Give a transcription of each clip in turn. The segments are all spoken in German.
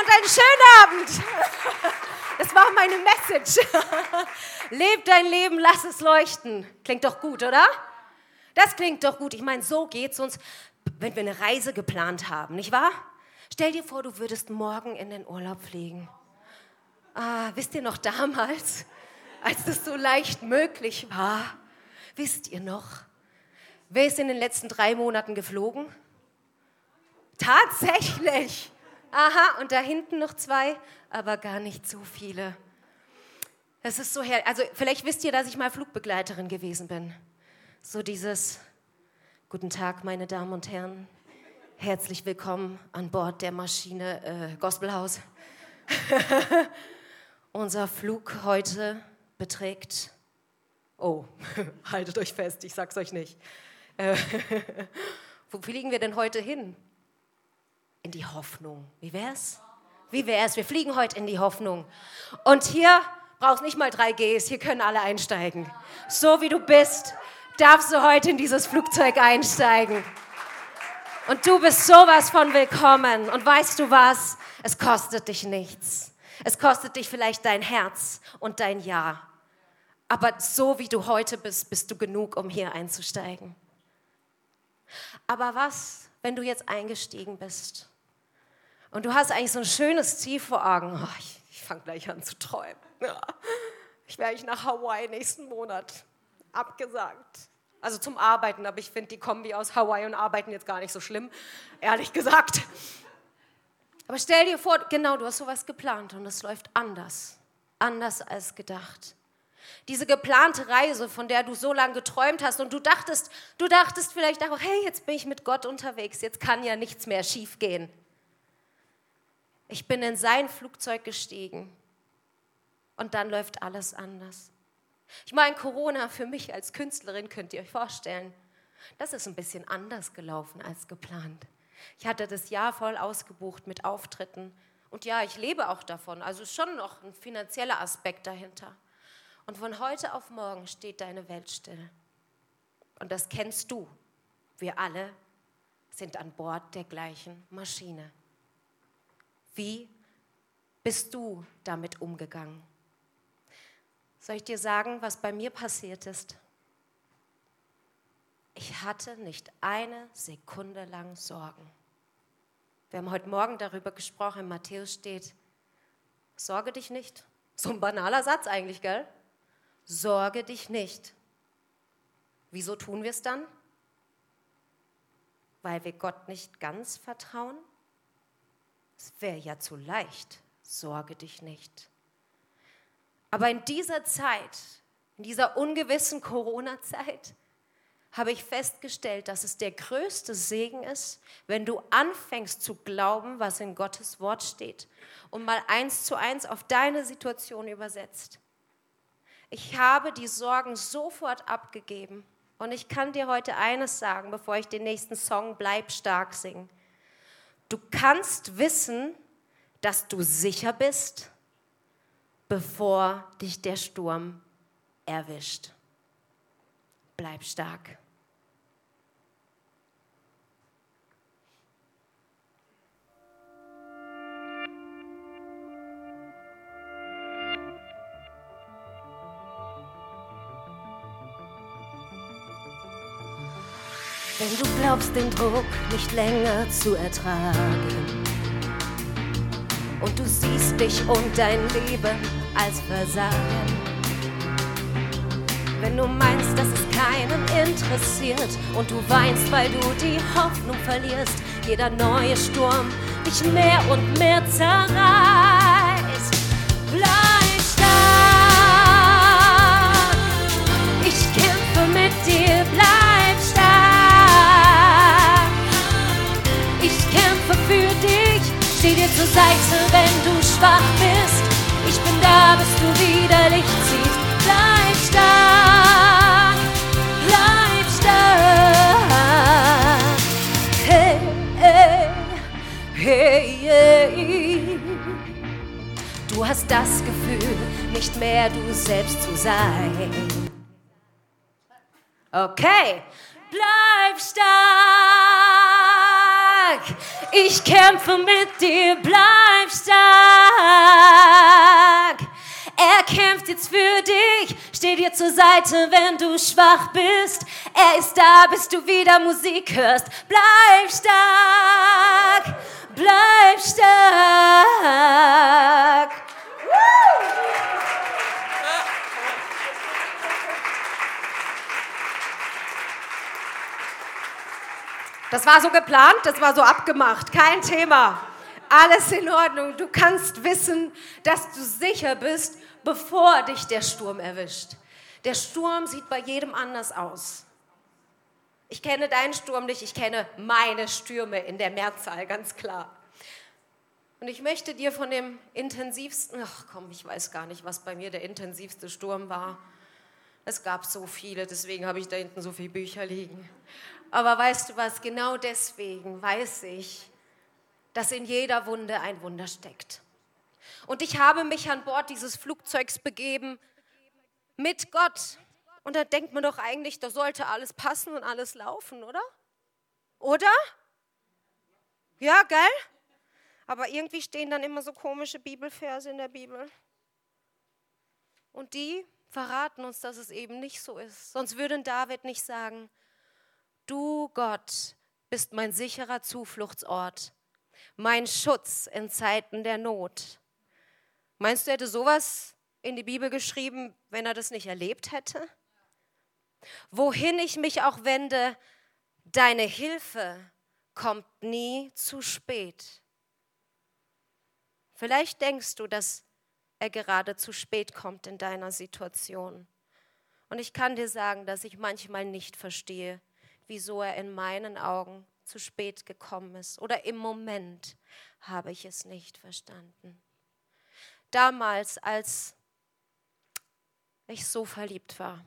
und einen schönen Abend. Das war meine Message. Leb dein Leben, lass es leuchten. Klingt doch gut, oder? Das klingt doch gut. Ich meine, so geht es uns, wenn wir eine Reise geplant haben, nicht wahr? Stell dir vor, du würdest morgen in den Urlaub fliegen. Ah, wisst ihr noch damals, als das so leicht möglich war? Wisst ihr noch? Wer ist in den letzten drei Monaten geflogen? Tatsächlich. Aha, und da hinten noch zwei, aber gar nicht so viele. Das ist so her. Also vielleicht wisst ihr, dass ich mal Flugbegleiterin gewesen bin. So dieses Guten Tag, meine Damen und Herren. Herzlich willkommen an Bord der Maschine äh, Gospelhaus. Unser Flug heute beträgt. Oh, haltet euch fest, ich sag's euch nicht. Äh, wo fliegen wir denn heute hin? In die Hoffnung. Wie wär's? Wie wär's? Wir fliegen heute in die Hoffnung. Und hier brauchst nicht mal drei Gs, hier können alle einsteigen. So wie du bist, darfst du heute in dieses Flugzeug einsteigen. Und du bist sowas von willkommen. Und weißt du was? Es kostet dich nichts. Es kostet dich vielleicht dein Herz und dein Ja. Aber so wie du heute bist, bist du genug, um hier einzusteigen. Aber was, wenn du jetzt eingestiegen bist und du hast eigentlich so ein schönes Ziel vor Augen. Oh, ich, ich fange gleich an zu träumen. Ja. Ich werde nach Hawaii nächsten Monat. Abgesagt. Also zum Arbeiten, aber ich finde die Kombi aus Hawaii und Arbeiten jetzt gar nicht so schlimm, ehrlich gesagt. Aber stell dir vor, genau, du hast sowas geplant und es läuft anders. Anders als gedacht. Diese geplante Reise, von der du so lange geträumt hast und du dachtest, du dachtest vielleicht auch, hey, jetzt bin ich mit Gott unterwegs, jetzt kann ja nichts mehr schiefgehen. Ich bin in sein Flugzeug gestiegen und dann läuft alles anders. Ich meine, Corona für mich als Künstlerin könnt ihr euch vorstellen, das ist ein bisschen anders gelaufen als geplant. Ich hatte das Jahr voll ausgebucht mit Auftritten und ja, ich lebe auch davon. Also schon noch ein finanzieller Aspekt dahinter. Und von heute auf morgen steht deine Welt still. Und das kennst du. Wir alle sind an Bord der gleichen Maschine. Wie bist du damit umgegangen? Soll ich dir sagen, was bei mir passiert ist? Ich hatte nicht eine Sekunde lang Sorgen. Wir haben heute Morgen darüber gesprochen, in Matthäus steht, sorge dich nicht. So ein banaler Satz eigentlich, gell? Sorge dich nicht. Wieso tun wir es dann? Weil wir Gott nicht ganz vertrauen? Es wäre ja zu leicht, sorge dich nicht. Aber in dieser Zeit, in dieser ungewissen Corona-Zeit, habe ich festgestellt, dass es der größte Segen ist, wenn du anfängst zu glauben, was in Gottes Wort steht und mal eins zu eins auf deine Situation übersetzt. Ich habe die Sorgen sofort abgegeben und ich kann dir heute eines sagen, bevor ich den nächsten Song Bleib stark singe. Du kannst wissen, dass du sicher bist, bevor dich der Sturm erwischt. Bleib stark. Wenn du glaubst, den Druck nicht länger zu ertragen und du siehst dich und dein Leben als Versagen. Wenn du meinst, dass es keinen interessiert und du weinst, weil du die Hoffnung verlierst, jeder neue Sturm dich mehr und mehr zerreißt. Bleib Seite, wenn du schwach bist. Ich bin da, bis du wieder Licht siehst. Bleib stark, bleib stark. Hey, hey, hey, hey. Du hast das Gefühl, nicht mehr du selbst zu sein. Okay, bleib stark. Ich kämpfe mit dir, bleib stark. Er kämpft jetzt für dich, steht dir zur Seite, wenn du schwach bist. Er ist da, bis du wieder Musik hörst. Bleib stark, bleib stark. Das war so geplant, das war so abgemacht, kein Thema. Alles in Ordnung. Du kannst wissen, dass du sicher bist, bevor dich der Sturm erwischt. Der Sturm sieht bei jedem anders aus. Ich kenne deinen Sturm nicht, ich kenne meine Stürme in der Mehrzahl, ganz klar. Und ich möchte dir von dem intensivsten, ach komm, ich weiß gar nicht, was bei mir der intensivste Sturm war. Es gab so viele, deswegen habe ich da hinten so viele Bücher liegen. Aber weißt du was, genau deswegen weiß ich, dass in jeder Wunde ein Wunder steckt. Und ich habe mich an Bord dieses Flugzeugs begeben mit Gott. Und da denkt man doch eigentlich, da sollte alles passen und alles laufen, oder? Oder? Ja, gell? Aber irgendwie stehen dann immer so komische Bibelverse in der Bibel. Und die verraten uns, dass es eben nicht so ist. Sonst würde David nicht sagen, du Gott bist mein sicherer Zufluchtsort mein Schutz in Zeiten der Not. Meinst du, er hätte sowas in die Bibel geschrieben, wenn er das nicht erlebt hätte? Wohin ich mich auch wende, deine Hilfe kommt nie zu spät. Vielleicht denkst du, dass er gerade zu spät kommt in deiner Situation. Und ich kann dir sagen, dass ich manchmal nicht verstehe, wieso er in meinen Augen zu spät gekommen ist oder im Moment habe ich es nicht verstanden. Damals, als ich so verliebt war,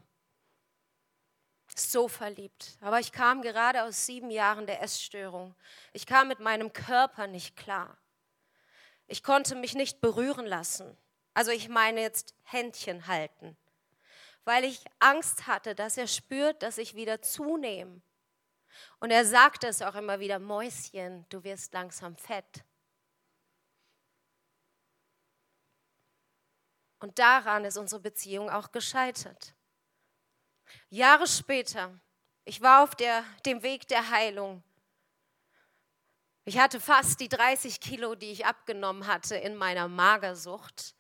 so verliebt, aber ich kam gerade aus sieben Jahren der Essstörung. Ich kam mit meinem Körper nicht klar. Ich konnte mich nicht berühren lassen. Also ich meine jetzt Händchen halten, weil ich Angst hatte, dass er spürt, dass ich wieder zunehme und er sagt es auch immer wieder, Mäuschen, du wirst langsam fett. Und daran ist unsere Beziehung auch gescheitert. Jahre später, ich war auf der, dem Weg der Heilung. Ich hatte fast die 30 Kilo, die ich abgenommen hatte in meiner Magersucht,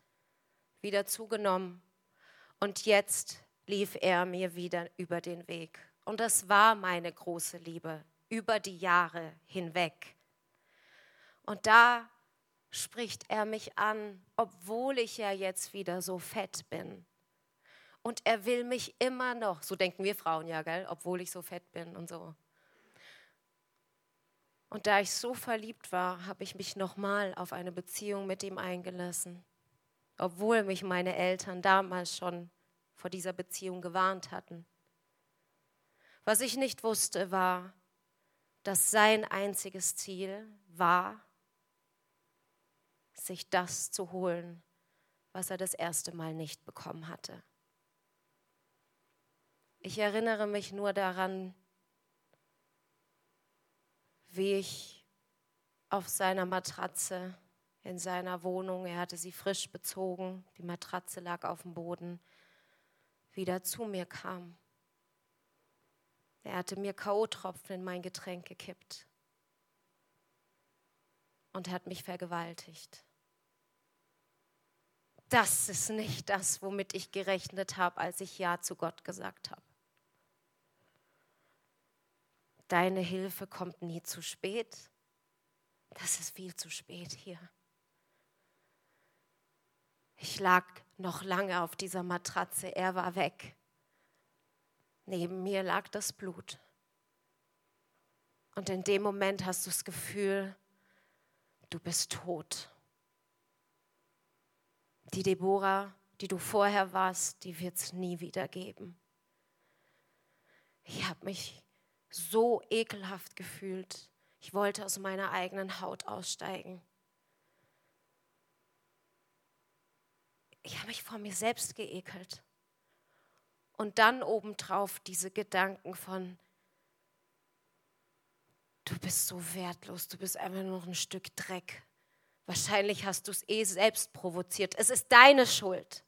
wieder zugenommen. Und jetzt lief er mir wieder über den Weg. Und das war meine große Liebe über die Jahre hinweg. Und da spricht er mich an, obwohl ich ja jetzt wieder so fett bin. Und er will mich immer noch, so denken wir Frauen ja, gell, obwohl ich so fett bin und so. Und da ich so verliebt war, habe ich mich nochmal auf eine Beziehung mit ihm eingelassen, obwohl mich meine Eltern damals schon vor dieser Beziehung gewarnt hatten. Was ich nicht wusste, war, dass sein einziges Ziel war, sich das zu holen, was er das erste Mal nicht bekommen hatte. Ich erinnere mich nur daran, wie ich auf seiner Matratze in seiner Wohnung, er hatte sie frisch bezogen, die Matratze lag auf dem Boden, wieder zu mir kam er hatte mir K.O.-Tropfen in mein Getränk gekippt und hat mich vergewaltigt. Das ist nicht das, womit ich gerechnet habe, als ich Ja zu Gott gesagt habe. Deine Hilfe kommt nie zu spät. Das ist viel zu spät hier. Ich lag noch lange auf dieser Matratze, er war weg. Neben mir lag das Blut. Und in dem Moment hast du das Gefühl, du bist tot. Die Deborah, die du vorher warst, die wird es nie wieder geben. Ich habe mich so ekelhaft gefühlt. Ich wollte aus meiner eigenen Haut aussteigen. Ich habe mich vor mir selbst geekelt. Und dann obendrauf diese Gedanken von, du bist so wertlos, du bist einfach nur noch ein Stück Dreck. Wahrscheinlich hast du es eh selbst provoziert. Es ist deine Schuld.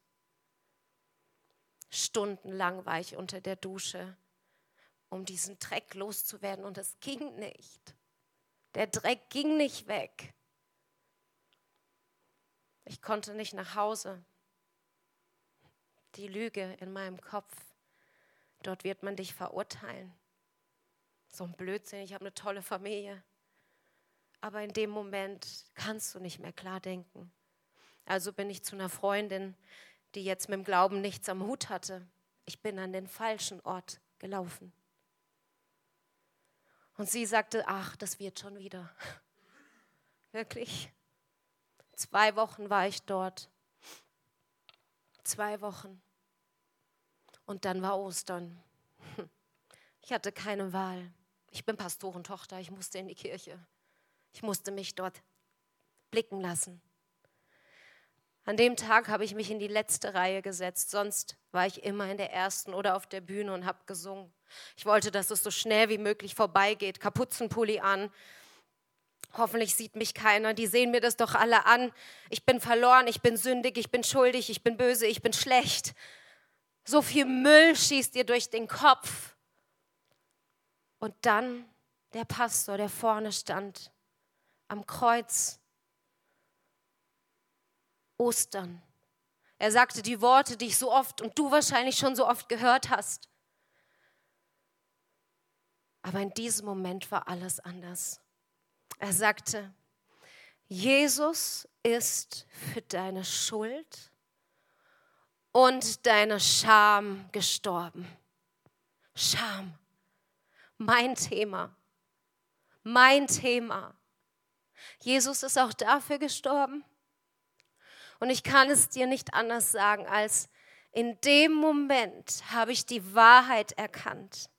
Stundenlang war ich unter der Dusche, um diesen Dreck loszuwerden und es ging nicht. Der Dreck ging nicht weg. Ich konnte nicht nach Hause. Die Lüge in meinem Kopf. Dort wird man dich verurteilen. So ein Blödsinn, ich habe eine tolle Familie. Aber in dem Moment kannst du nicht mehr klar denken. Also bin ich zu einer Freundin, die jetzt mit dem Glauben nichts am Hut hatte. Ich bin an den falschen Ort gelaufen. Und sie sagte, ach, das wird schon wieder. Wirklich. Zwei Wochen war ich dort. Zwei Wochen. Und dann war Ostern. Ich hatte keine Wahl. Ich bin Pastorentochter, ich musste in die Kirche. Ich musste mich dort blicken lassen. An dem Tag habe ich mich in die letzte Reihe gesetzt, sonst war ich immer in der ersten oder auf der Bühne und habe gesungen. Ich wollte, dass es so schnell wie möglich vorbeigeht, Kapuzenpulli an. Hoffentlich sieht mich keiner, die sehen mir das doch alle an. Ich bin verloren, ich bin sündig, ich bin schuldig, ich bin böse, ich bin schlecht. So viel Müll schießt dir durch den Kopf. Und dann der Pastor, der vorne stand, am Kreuz. Ostern. Er sagte die Worte, die ich so oft und du wahrscheinlich schon so oft gehört hast. Aber in diesem Moment war alles anders. Er sagte, Jesus ist für deine Schuld und deine Scham gestorben. Scham mein Thema. Mein Thema. Jesus ist auch dafür gestorben. Und ich kann es dir nicht anders sagen, als in dem Moment habe ich die Wahrheit erkannt.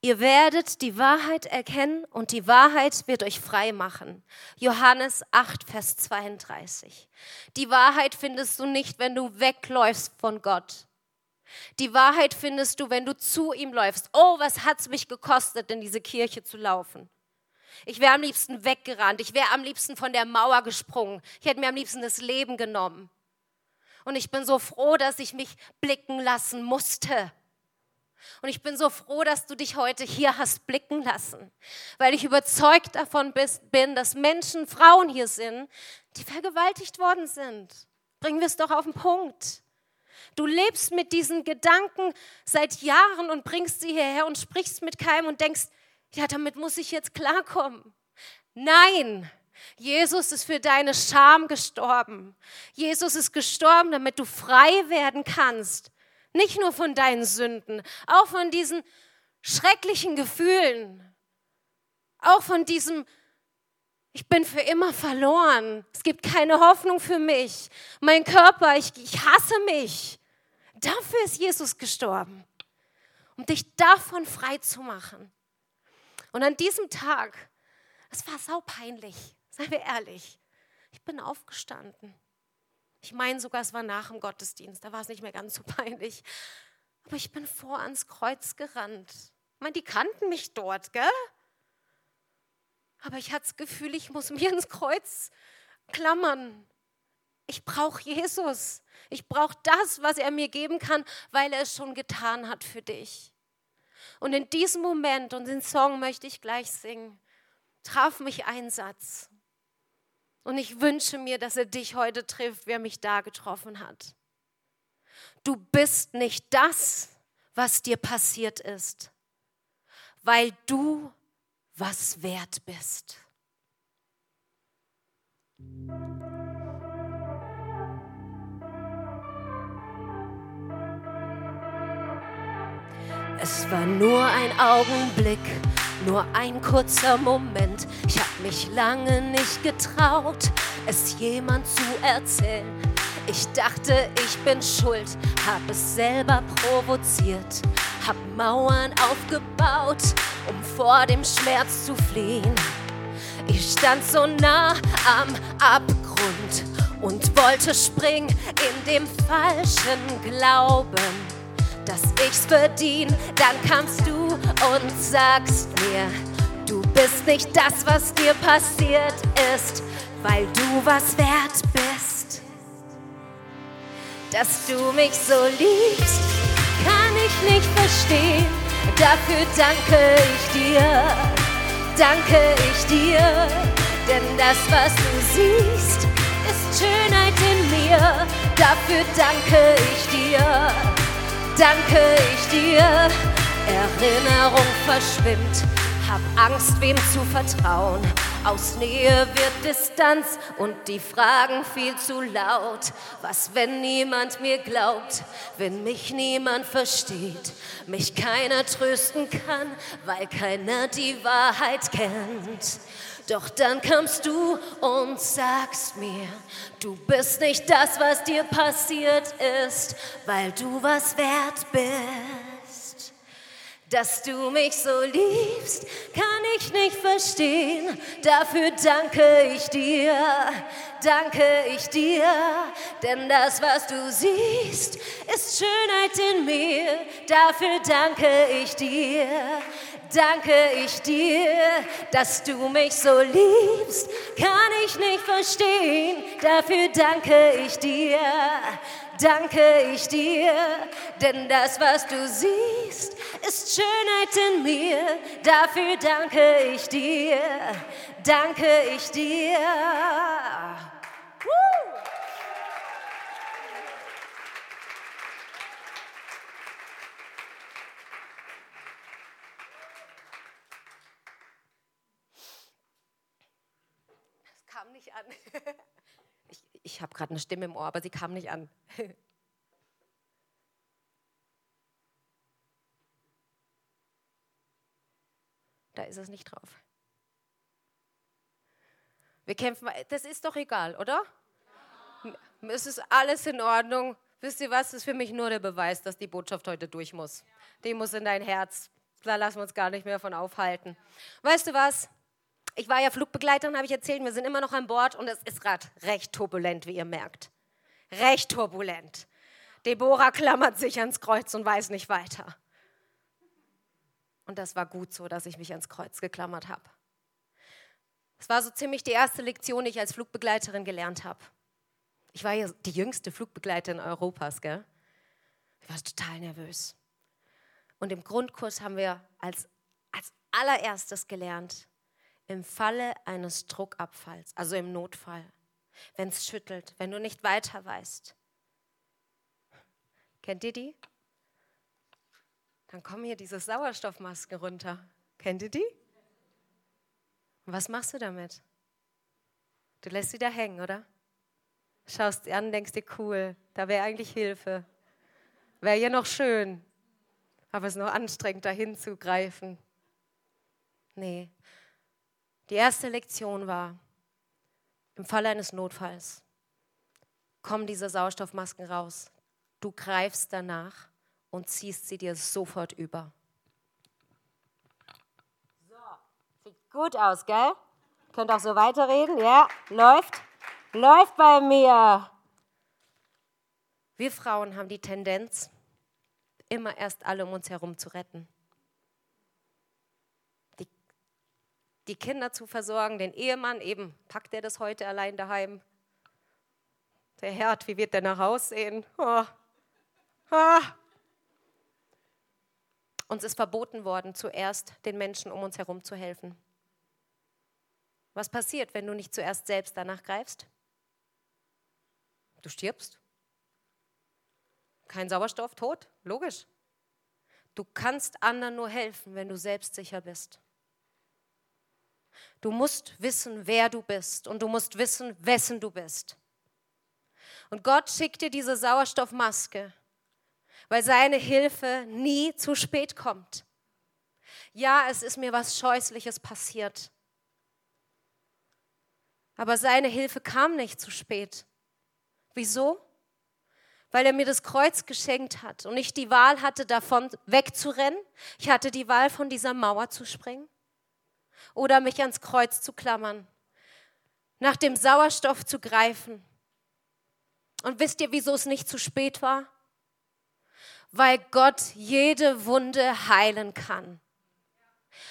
Ihr werdet die Wahrheit erkennen und die Wahrheit wird euch frei machen. Johannes 8, Vers 32. Die Wahrheit findest du nicht, wenn du wegläufst von Gott. Die Wahrheit findest du, wenn du zu ihm läufst. Oh, was hat es mich gekostet, in diese Kirche zu laufen? Ich wäre am liebsten weggerannt. Ich wäre am liebsten von der Mauer gesprungen. Ich hätte mir am liebsten das Leben genommen. Und ich bin so froh, dass ich mich blicken lassen musste. Und ich bin so froh, dass du dich heute hier hast blicken lassen, weil ich überzeugt davon bin, dass Menschen, Frauen hier sind, die vergewaltigt worden sind. Bringen wir es doch auf den Punkt. Du lebst mit diesen Gedanken seit Jahren und bringst sie hierher und sprichst mit keinem und denkst, ja, damit muss ich jetzt klarkommen. Nein, Jesus ist für deine Scham gestorben. Jesus ist gestorben, damit du frei werden kannst. Nicht nur von deinen Sünden, auch von diesen schrecklichen Gefühlen, auch von diesem, ich bin für immer verloren, es gibt keine Hoffnung für mich, mein Körper, ich, ich hasse mich. Dafür ist Jesus gestorben, um dich davon frei zu machen. Und an diesem Tag, es war saupeinlich, seien wir ehrlich, ich bin aufgestanden. Ich meine sogar, es war nach dem Gottesdienst, da war es nicht mehr ganz so peinlich. Aber ich bin vor ans Kreuz gerannt. Ich meine, die kannten mich dort, gell? Aber ich hatte das Gefühl, ich muss mich ins Kreuz klammern. Ich brauche Jesus. Ich brauche das, was er mir geben kann, weil er es schon getan hat für dich. Und in diesem Moment, und den Song möchte ich gleich singen, traf mich ein Satz. Und ich wünsche mir, dass er dich heute trifft, wer mich da getroffen hat. Du bist nicht das, was dir passiert ist, weil du was wert bist. Es war nur ein Augenblick, nur ein kurzer Moment. Ich hab mich lange nicht getraut, es jemand zu erzählen. Ich dachte, ich bin schuld, hab es selber provoziert, hab Mauern aufgebaut, um vor dem Schmerz zu fliehen. Ich stand so nah am Abgrund und wollte springen in dem falschen Glauben dass ich's verdien, dann kamst du und sagst mir, du bist nicht das, was dir passiert ist, weil du was wert bist. Dass du mich so liebst, kann ich nicht verstehen. Dafür danke ich dir, danke ich dir, denn das, was du siehst, ist Schönheit in mir. Dafür danke ich dir, danke ich dir. Erinnerung verschwimmt, hab Angst, wem zu vertrauen. Aus Nähe wird Distanz und die Fragen viel zu laut. Was, wenn niemand mir glaubt, wenn mich niemand versteht, mich keiner trösten kann, weil keiner die Wahrheit kennt. Doch dann kamst du und sagst mir, du bist nicht das, was dir passiert ist, weil du was wert bist. Dass du mich so liebst, kann ich nicht verstehen. Dafür danke ich dir, danke ich dir. Denn das, was du siehst, ist Schönheit in mir. Dafür danke ich dir, danke ich dir. Dass du mich so liebst, kann ich nicht verstehen. Dafür danke ich dir, danke ich dir, denn das, was du siehst, ist Schönheit in mir. Dafür danke ich dir, danke ich dir. Woo! kam nicht an. Ich habe gerade eine Stimme im Ohr, aber sie kam nicht an. Da ist es nicht drauf. Wir kämpfen, das ist doch egal, oder? Es ist alles in Ordnung. Wisst ihr was? Das ist für mich nur der Beweis, dass die Botschaft heute durch muss. Die muss in dein Herz. Da lassen wir uns gar nicht mehr von aufhalten. Weißt du was? Ich war ja Flugbegleiterin, habe ich erzählt. Wir sind immer noch an Bord und es ist gerade recht turbulent, wie ihr merkt. Recht turbulent. Deborah klammert sich ans Kreuz und weiß nicht weiter. Und das war gut so, dass ich mich ans Kreuz geklammert habe. Es war so ziemlich die erste Lektion, die ich als Flugbegleiterin gelernt habe. Ich war ja die jüngste Flugbegleiterin Europas, gell? Ich war total nervös. Und im Grundkurs haben wir als, als allererstes gelernt, im Falle eines Druckabfalls, also im Notfall, wenn es schüttelt, wenn du nicht weiter weißt. Kennt ihr die? Dann kommen hier diese Sauerstoffmasken runter. Kennt ihr die? Was machst du damit? Du lässt sie da hängen, oder? Schaust sie an, denkst dir, cool, da wäre eigentlich Hilfe. Wäre ja noch schön, aber es ist noch anstrengend, da hinzugreifen. Nee, die erste Lektion war, im Fall eines Notfalls kommen diese Sauerstoffmasken raus. Du greifst danach und ziehst sie dir sofort über. So, sieht gut aus, gell? Könnt auch so weiterreden, ja? Läuft? Läuft bei mir. Wir Frauen haben die Tendenz, immer erst alle um uns herum zu retten. die Kinder zu versorgen, den Ehemann, eben packt er das heute allein daheim. Der Herd, wie wird der nach Hause sehen? Oh. Ah. Uns ist verboten worden, zuerst den Menschen um uns herum zu helfen. Was passiert, wenn du nicht zuerst selbst danach greifst? Du stirbst. Kein Sauerstoff, tot, logisch. Du kannst anderen nur helfen, wenn du selbstsicher bist. Du musst wissen, wer du bist und du musst wissen, wessen du bist. Und Gott schickt dir diese Sauerstoffmaske, weil seine Hilfe nie zu spät kommt. Ja, es ist mir was Scheußliches passiert. Aber seine Hilfe kam nicht zu spät. Wieso? Weil er mir das Kreuz geschenkt hat und ich die Wahl hatte, davon wegzurennen. Ich hatte die Wahl, von dieser Mauer zu springen oder mich ans Kreuz zu klammern, nach dem Sauerstoff zu greifen. Und wisst ihr, wieso es nicht zu spät war? Weil Gott jede Wunde heilen kann.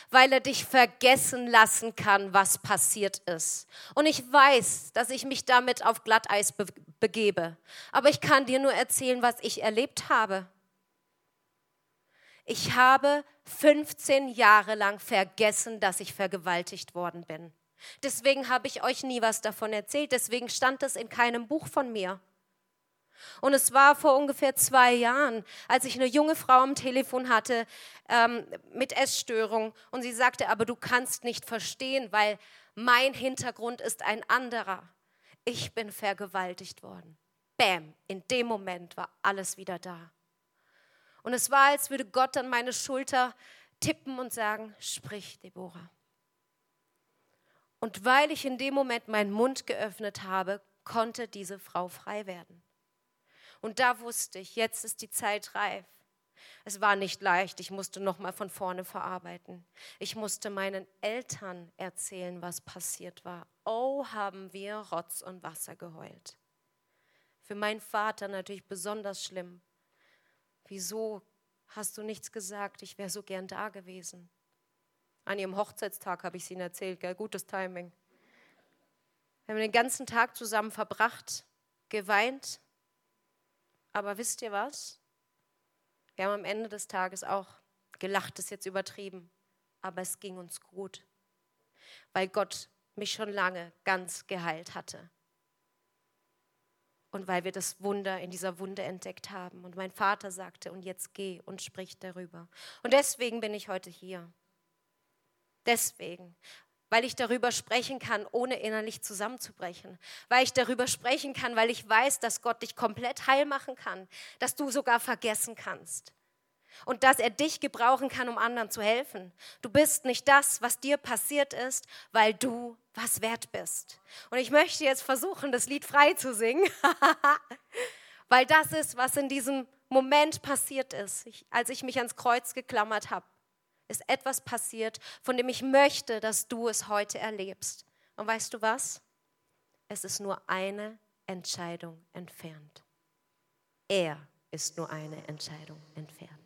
Weil er dich vergessen lassen kann, was passiert ist. Und ich weiß, dass ich mich damit auf Glatteis be begebe. Aber ich kann dir nur erzählen, was ich erlebt habe. Ich habe 15 Jahre lang vergessen, dass ich vergewaltigt worden bin. Deswegen habe ich euch nie was davon erzählt. Deswegen stand es in keinem Buch von mir. Und es war vor ungefähr zwei Jahren, als ich eine junge Frau am Telefon hatte ähm, mit Essstörung und sie sagte, aber du kannst nicht verstehen, weil mein Hintergrund ist ein anderer. Ich bin vergewaltigt worden. Bäm, in dem Moment war alles wieder da. Und es war, als würde Gott an meine Schulter tippen und sagen, sprich, Deborah. Und weil ich in dem Moment meinen Mund geöffnet habe, konnte diese Frau frei werden. Und da wusste ich, jetzt ist die Zeit reif. Es war nicht leicht, ich musste nochmal von vorne verarbeiten. Ich musste meinen Eltern erzählen, was passiert war. Oh, haben wir Rotz und Wasser geheult. Für meinen Vater natürlich besonders schlimm. Wieso hast du nichts gesagt? Ich wäre so gern da gewesen. An ihrem Hochzeitstag habe ich es ihnen erzählt, gell? gutes Timing. Wir haben den ganzen Tag zusammen verbracht, geweint, aber wisst ihr was? Wir haben am Ende des Tages auch gelacht, ist jetzt übertrieben, aber es ging uns gut, weil Gott mich schon lange ganz geheilt hatte. Und weil wir das Wunder in dieser Wunde entdeckt haben. Und mein Vater sagte, und jetzt geh und sprich darüber. Und deswegen bin ich heute hier. Deswegen, weil ich darüber sprechen kann, ohne innerlich zusammenzubrechen, weil ich darüber sprechen kann, weil ich weiß, dass Gott dich komplett heil machen kann, dass du sogar vergessen kannst und dass er dich gebrauchen kann, um anderen zu helfen. Du bist nicht das, was dir passiert ist, weil du was wert bist. Und ich möchte jetzt versuchen, das Lied frei zu singen, weil das ist, was in diesem Moment passiert ist, als ich mich ans Kreuz geklammert habe ist etwas passiert, von dem ich möchte, dass du es heute erlebst. Und weißt du was? Es ist nur eine Entscheidung entfernt. Er ist nur eine Entscheidung entfernt.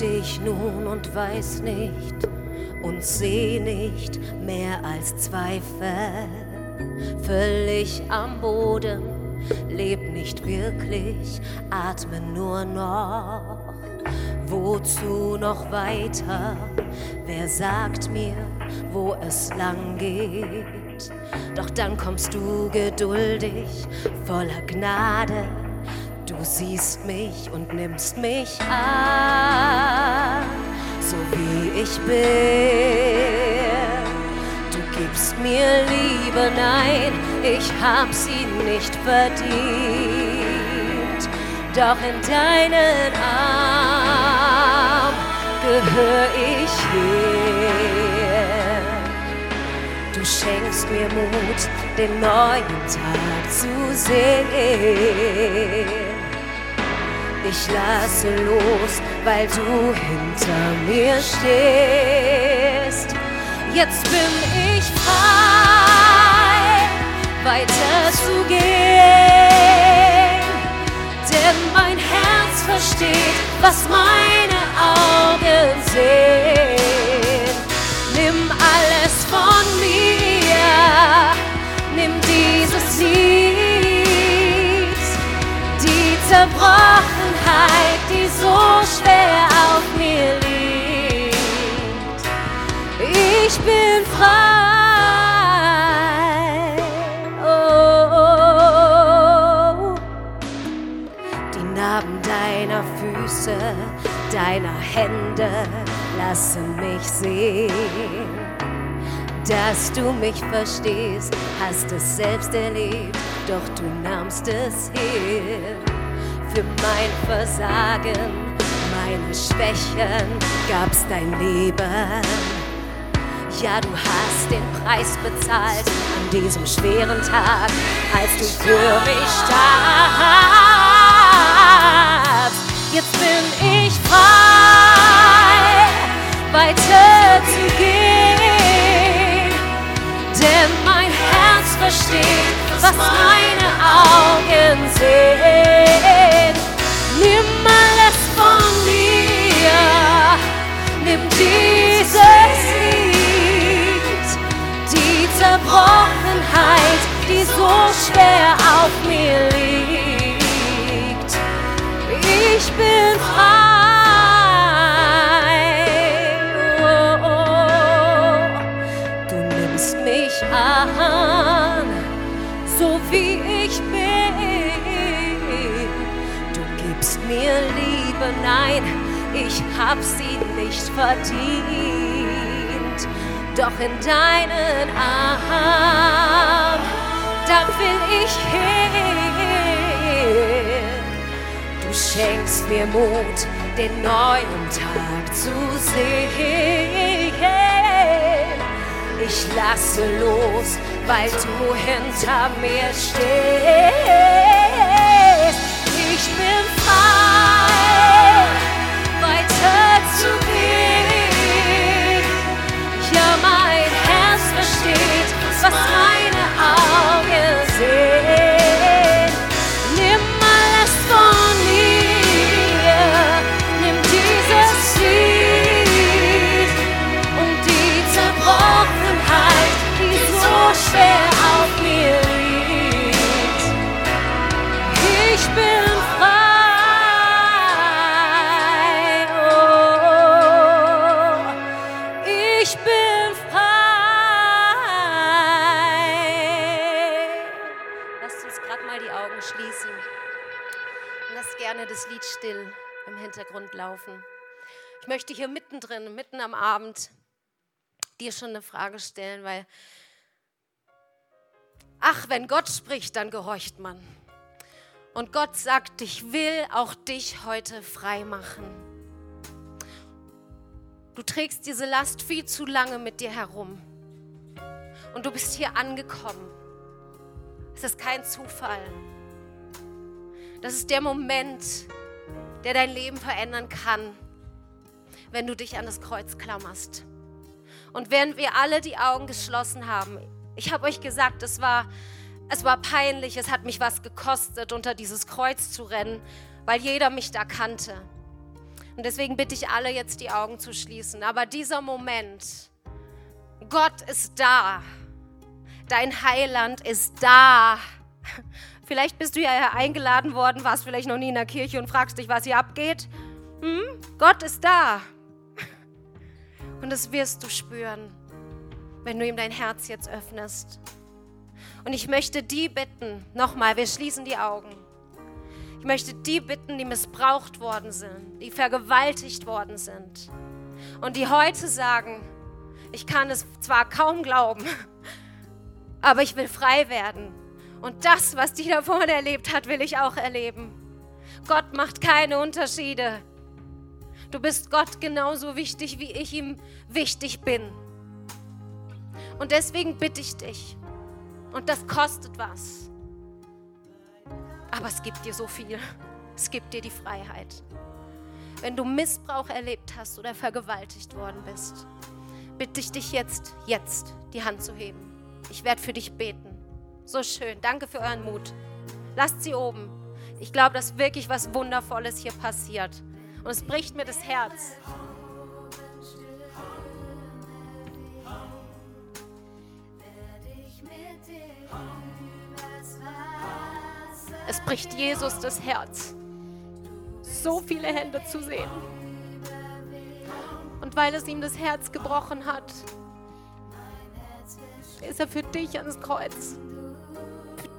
Steh ich nun und weiß nicht und seh nicht mehr als Zweifel. Völlig am Boden, leb nicht wirklich, atme nur noch. Wozu noch weiter? Wer sagt mir, wo es lang geht? Doch dann kommst du geduldig, voller Gnade Du siehst mich und nimmst mich an, so wie ich bin. Du gibst mir Liebe, nein, ich hab sie nicht verdient. Doch in deinen Arm gehör ich hier. Du schenkst mir Mut, den neuen Tag zu sehen. Ich lasse los, weil du hinter mir stehst. Jetzt bin ich frei, weiter zu gehen. Denn mein Herz versteht, was meine Augen sehen. Nimm alles von mir, nimm dieses Lied, die zerbrochen so schwer auf mir liegt. Ich bin frei. Oh. Die Narben deiner Füße, deiner Hände lassen mich sehen. Dass du mich verstehst, hast es selbst erlebt, doch du nahmst es hin für mein Versagen, meine Schwächen gab's dein Leben. Ja, du hast den Preis bezahlt an diesem schweren Tag, als du für mich starbst. Jetzt bin ich frei, weiter zu gehen, denn mein Herz versteht, was meine Augen sehen. Nimm alles von mir, nimm dieses Lied, die Zerbrochenheit, die so schwer auf mir liegt. Ich bin frei. Hab sie nicht verdient. Doch in deinen Arm, da will ich hin. Du schenkst mir Mut, den neuen Tag zu sehen. Ich lasse los, weil du hinter mir stehst. Ich bin Hintergrund laufen. Ich möchte hier mittendrin, mitten am Abend, dir schon eine Frage stellen, weil, ach, wenn Gott spricht, dann gehorcht man. Und Gott sagt, ich will auch dich heute frei machen. Du trägst diese Last viel zu lange mit dir herum. Und du bist hier angekommen. Es ist kein Zufall. Das ist der Moment, der dein Leben verändern kann, wenn du dich an das Kreuz klammerst. Und während wir alle die Augen geschlossen haben, ich habe euch gesagt, es war, es war peinlich, es hat mich was gekostet, unter dieses Kreuz zu rennen, weil jeder mich da kannte. Und deswegen bitte ich alle jetzt die Augen zu schließen. Aber dieser Moment, Gott ist da. Dein Heiland ist da. Vielleicht bist du ja eingeladen worden, warst vielleicht noch nie in der Kirche und fragst dich, was hier abgeht. Hm? Gott ist da. Und das wirst du spüren, wenn du ihm dein Herz jetzt öffnest. Und ich möchte die bitten, nochmal, wir schließen die Augen. Ich möchte die bitten, die missbraucht worden sind, die vergewaltigt worden sind und die heute sagen, ich kann es zwar kaum glauben, aber ich will frei werden. Und das, was die da vorne erlebt hat, will ich auch erleben. Gott macht keine Unterschiede. Du bist Gott genauso wichtig, wie ich ihm wichtig bin. Und deswegen bitte ich dich. Und das kostet was. Aber es gibt dir so viel. Es gibt dir die Freiheit. Wenn du Missbrauch erlebt hast oder vergewaltigt worden bist, bitte ich dich jetzt, jetzt die Hand zu heben. Ich werde für dich beten. So schön. Danke für euren Mut. Lasst sie oben. Ich glaube, dass wirklich was Wundervolles hier passiert. Und es bricht mir das Herz. Es bricht Jesus das Herz, so viele Hände zu sehen. Und weil es ihm das Herz gebrochen hat, ist er für dich ans Kreuz.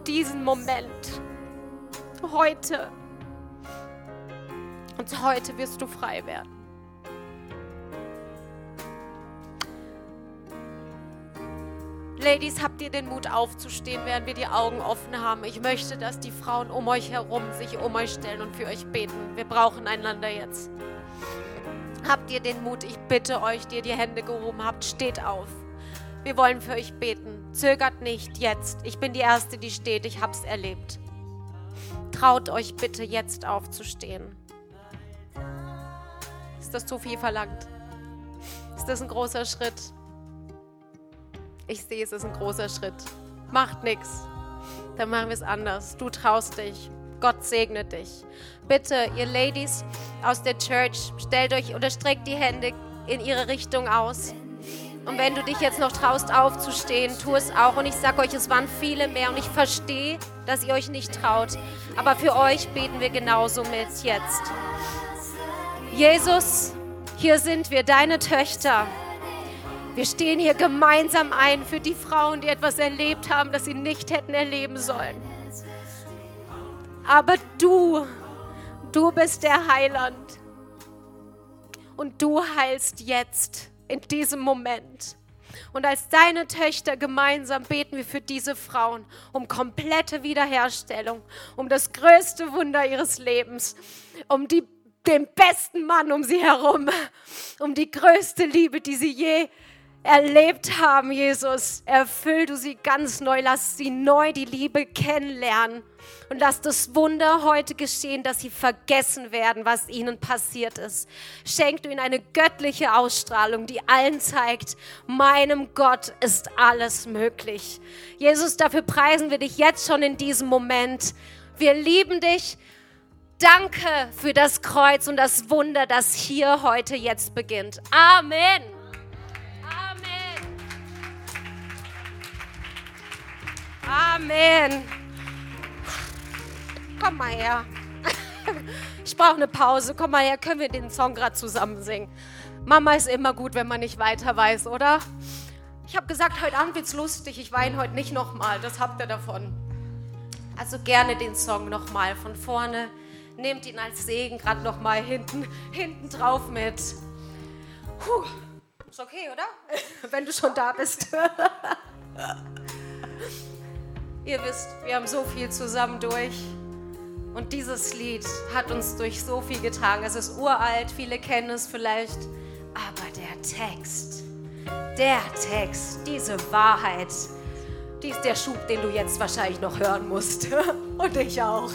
Diesen Moment. Heute. Und heute wirst du frei werden. Ladies, habt ihr den Mut aufzustehen, während wir die Augen offen haben? Ich möchte, dass die Frauen um euch herum sich um euch stellen und für euch beten. Wir brauchen einander jetzt. Habt ihr den Mut? Ich bitte euch, die ihr die Hände gehoben habt, steht auf. Wir wollen für euch beten. Zögert nicht jetzt. Ich bin die Erste, die steht. Ich habe es erlebt. Traut euch bitte jetzt aufzustehen. Ist das zu viel verlangt? Ist das ein großer Schritt? Ich sehe, es ist ein großer Schritt. Macht nichts. Dann machen wir es anders. Du traust dich. Gott segne dich. Bitte, ihr Ladies aus der Church, stellt euch oder streckt die Hände in ihre Richtung aus. Und wenn du dich jetzt noch traust aufzustehen, tu es auch. Und ich sage euch, es waren viele mehr. Und ich verstehe, dass ihr euch nicht traut. Aber für euch beten wir genauso mit jetzt. Jesus, hier sind wir, deine Töchter. Wir stehen hier gemeinsam ein für die Frauen, die etwas erlebt haben, das sie nicht hätten erleben sollen. Aber du, du bist der Heiland. Und du heilst jetzt in diesem Moment. Und als deine Töchter gemeinsam beten wir für diese Frauen um komplette Wiederherstellung, um das größte Wunder ihres Lebens, um die, den besten Mann um sie herum, um die größte Liebe, die sie je erlebt haben, Jesus. Erfüll du sie ganz neu, lass sie neu die Liebe kennenlernen und lass das Wunder heute geschehen, dass sie vergessen werden, was ihnen passiert ist. Schenk du ihnen eine göttliche Ausstrahlung, die allen zeigt, meinem Gott ist alles möglich. Jesus, dafür preisen wir dich jetzt schon in diesem Moment. Wir lieben dich. Danke für das Kreuz und das Wunder, das hier heute jetzt beginnt. Amen. Amen. Komm mal her. Ich brauche eine Pause. Komm mal her, können wir den Song gerade zusammen singen? Mama ist immer gut, wenn man nicht weiter weiß, oder? Ich habe gesagt, heute Abend wird's lustig. Ich weine heute nicht nochmal. Das habt ihr davon. Also gerne den Song nochmal von vorne. Nehmt ihn als Segen gerade nochmal hinten, hinten drauf mit. Puh. Ist okay, oder? Wenn du schon da bist. Ihr wisst, wir haben so viel zusammen durch. Und dieses Lied hat uns durch so viel getragen. Es ist uralt, viele kennen es vielleicht. Aber der Text, der Text, diese Wahrheit, die ist der Schub, den du jetzt wahrscheinlich noch hören musst. Und ich auch.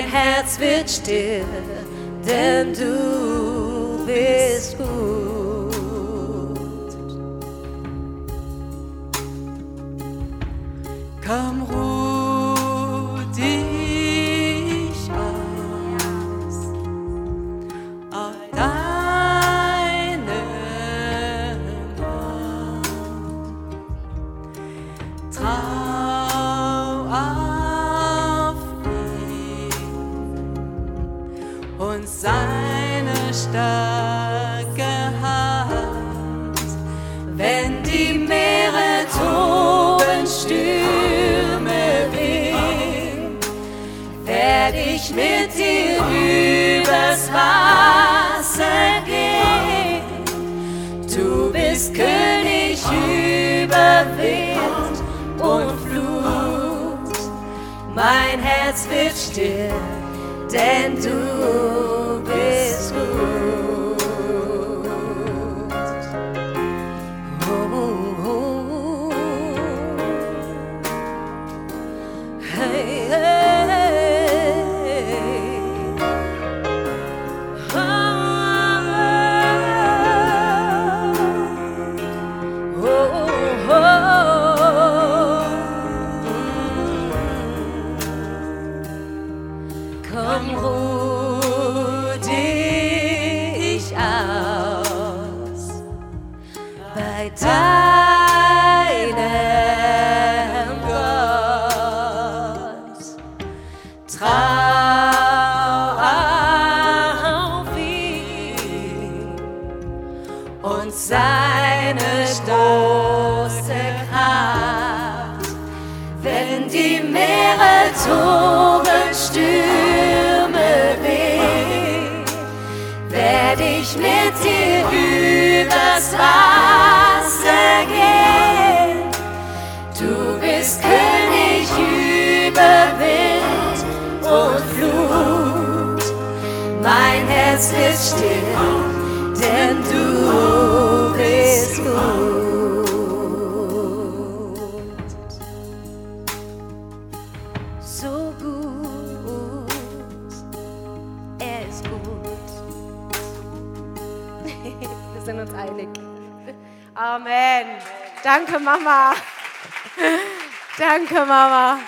Mein Herz wird still, denn du bist Mein Herz wird still, denn du bist gut. Danke, Mama. Danke, Mama.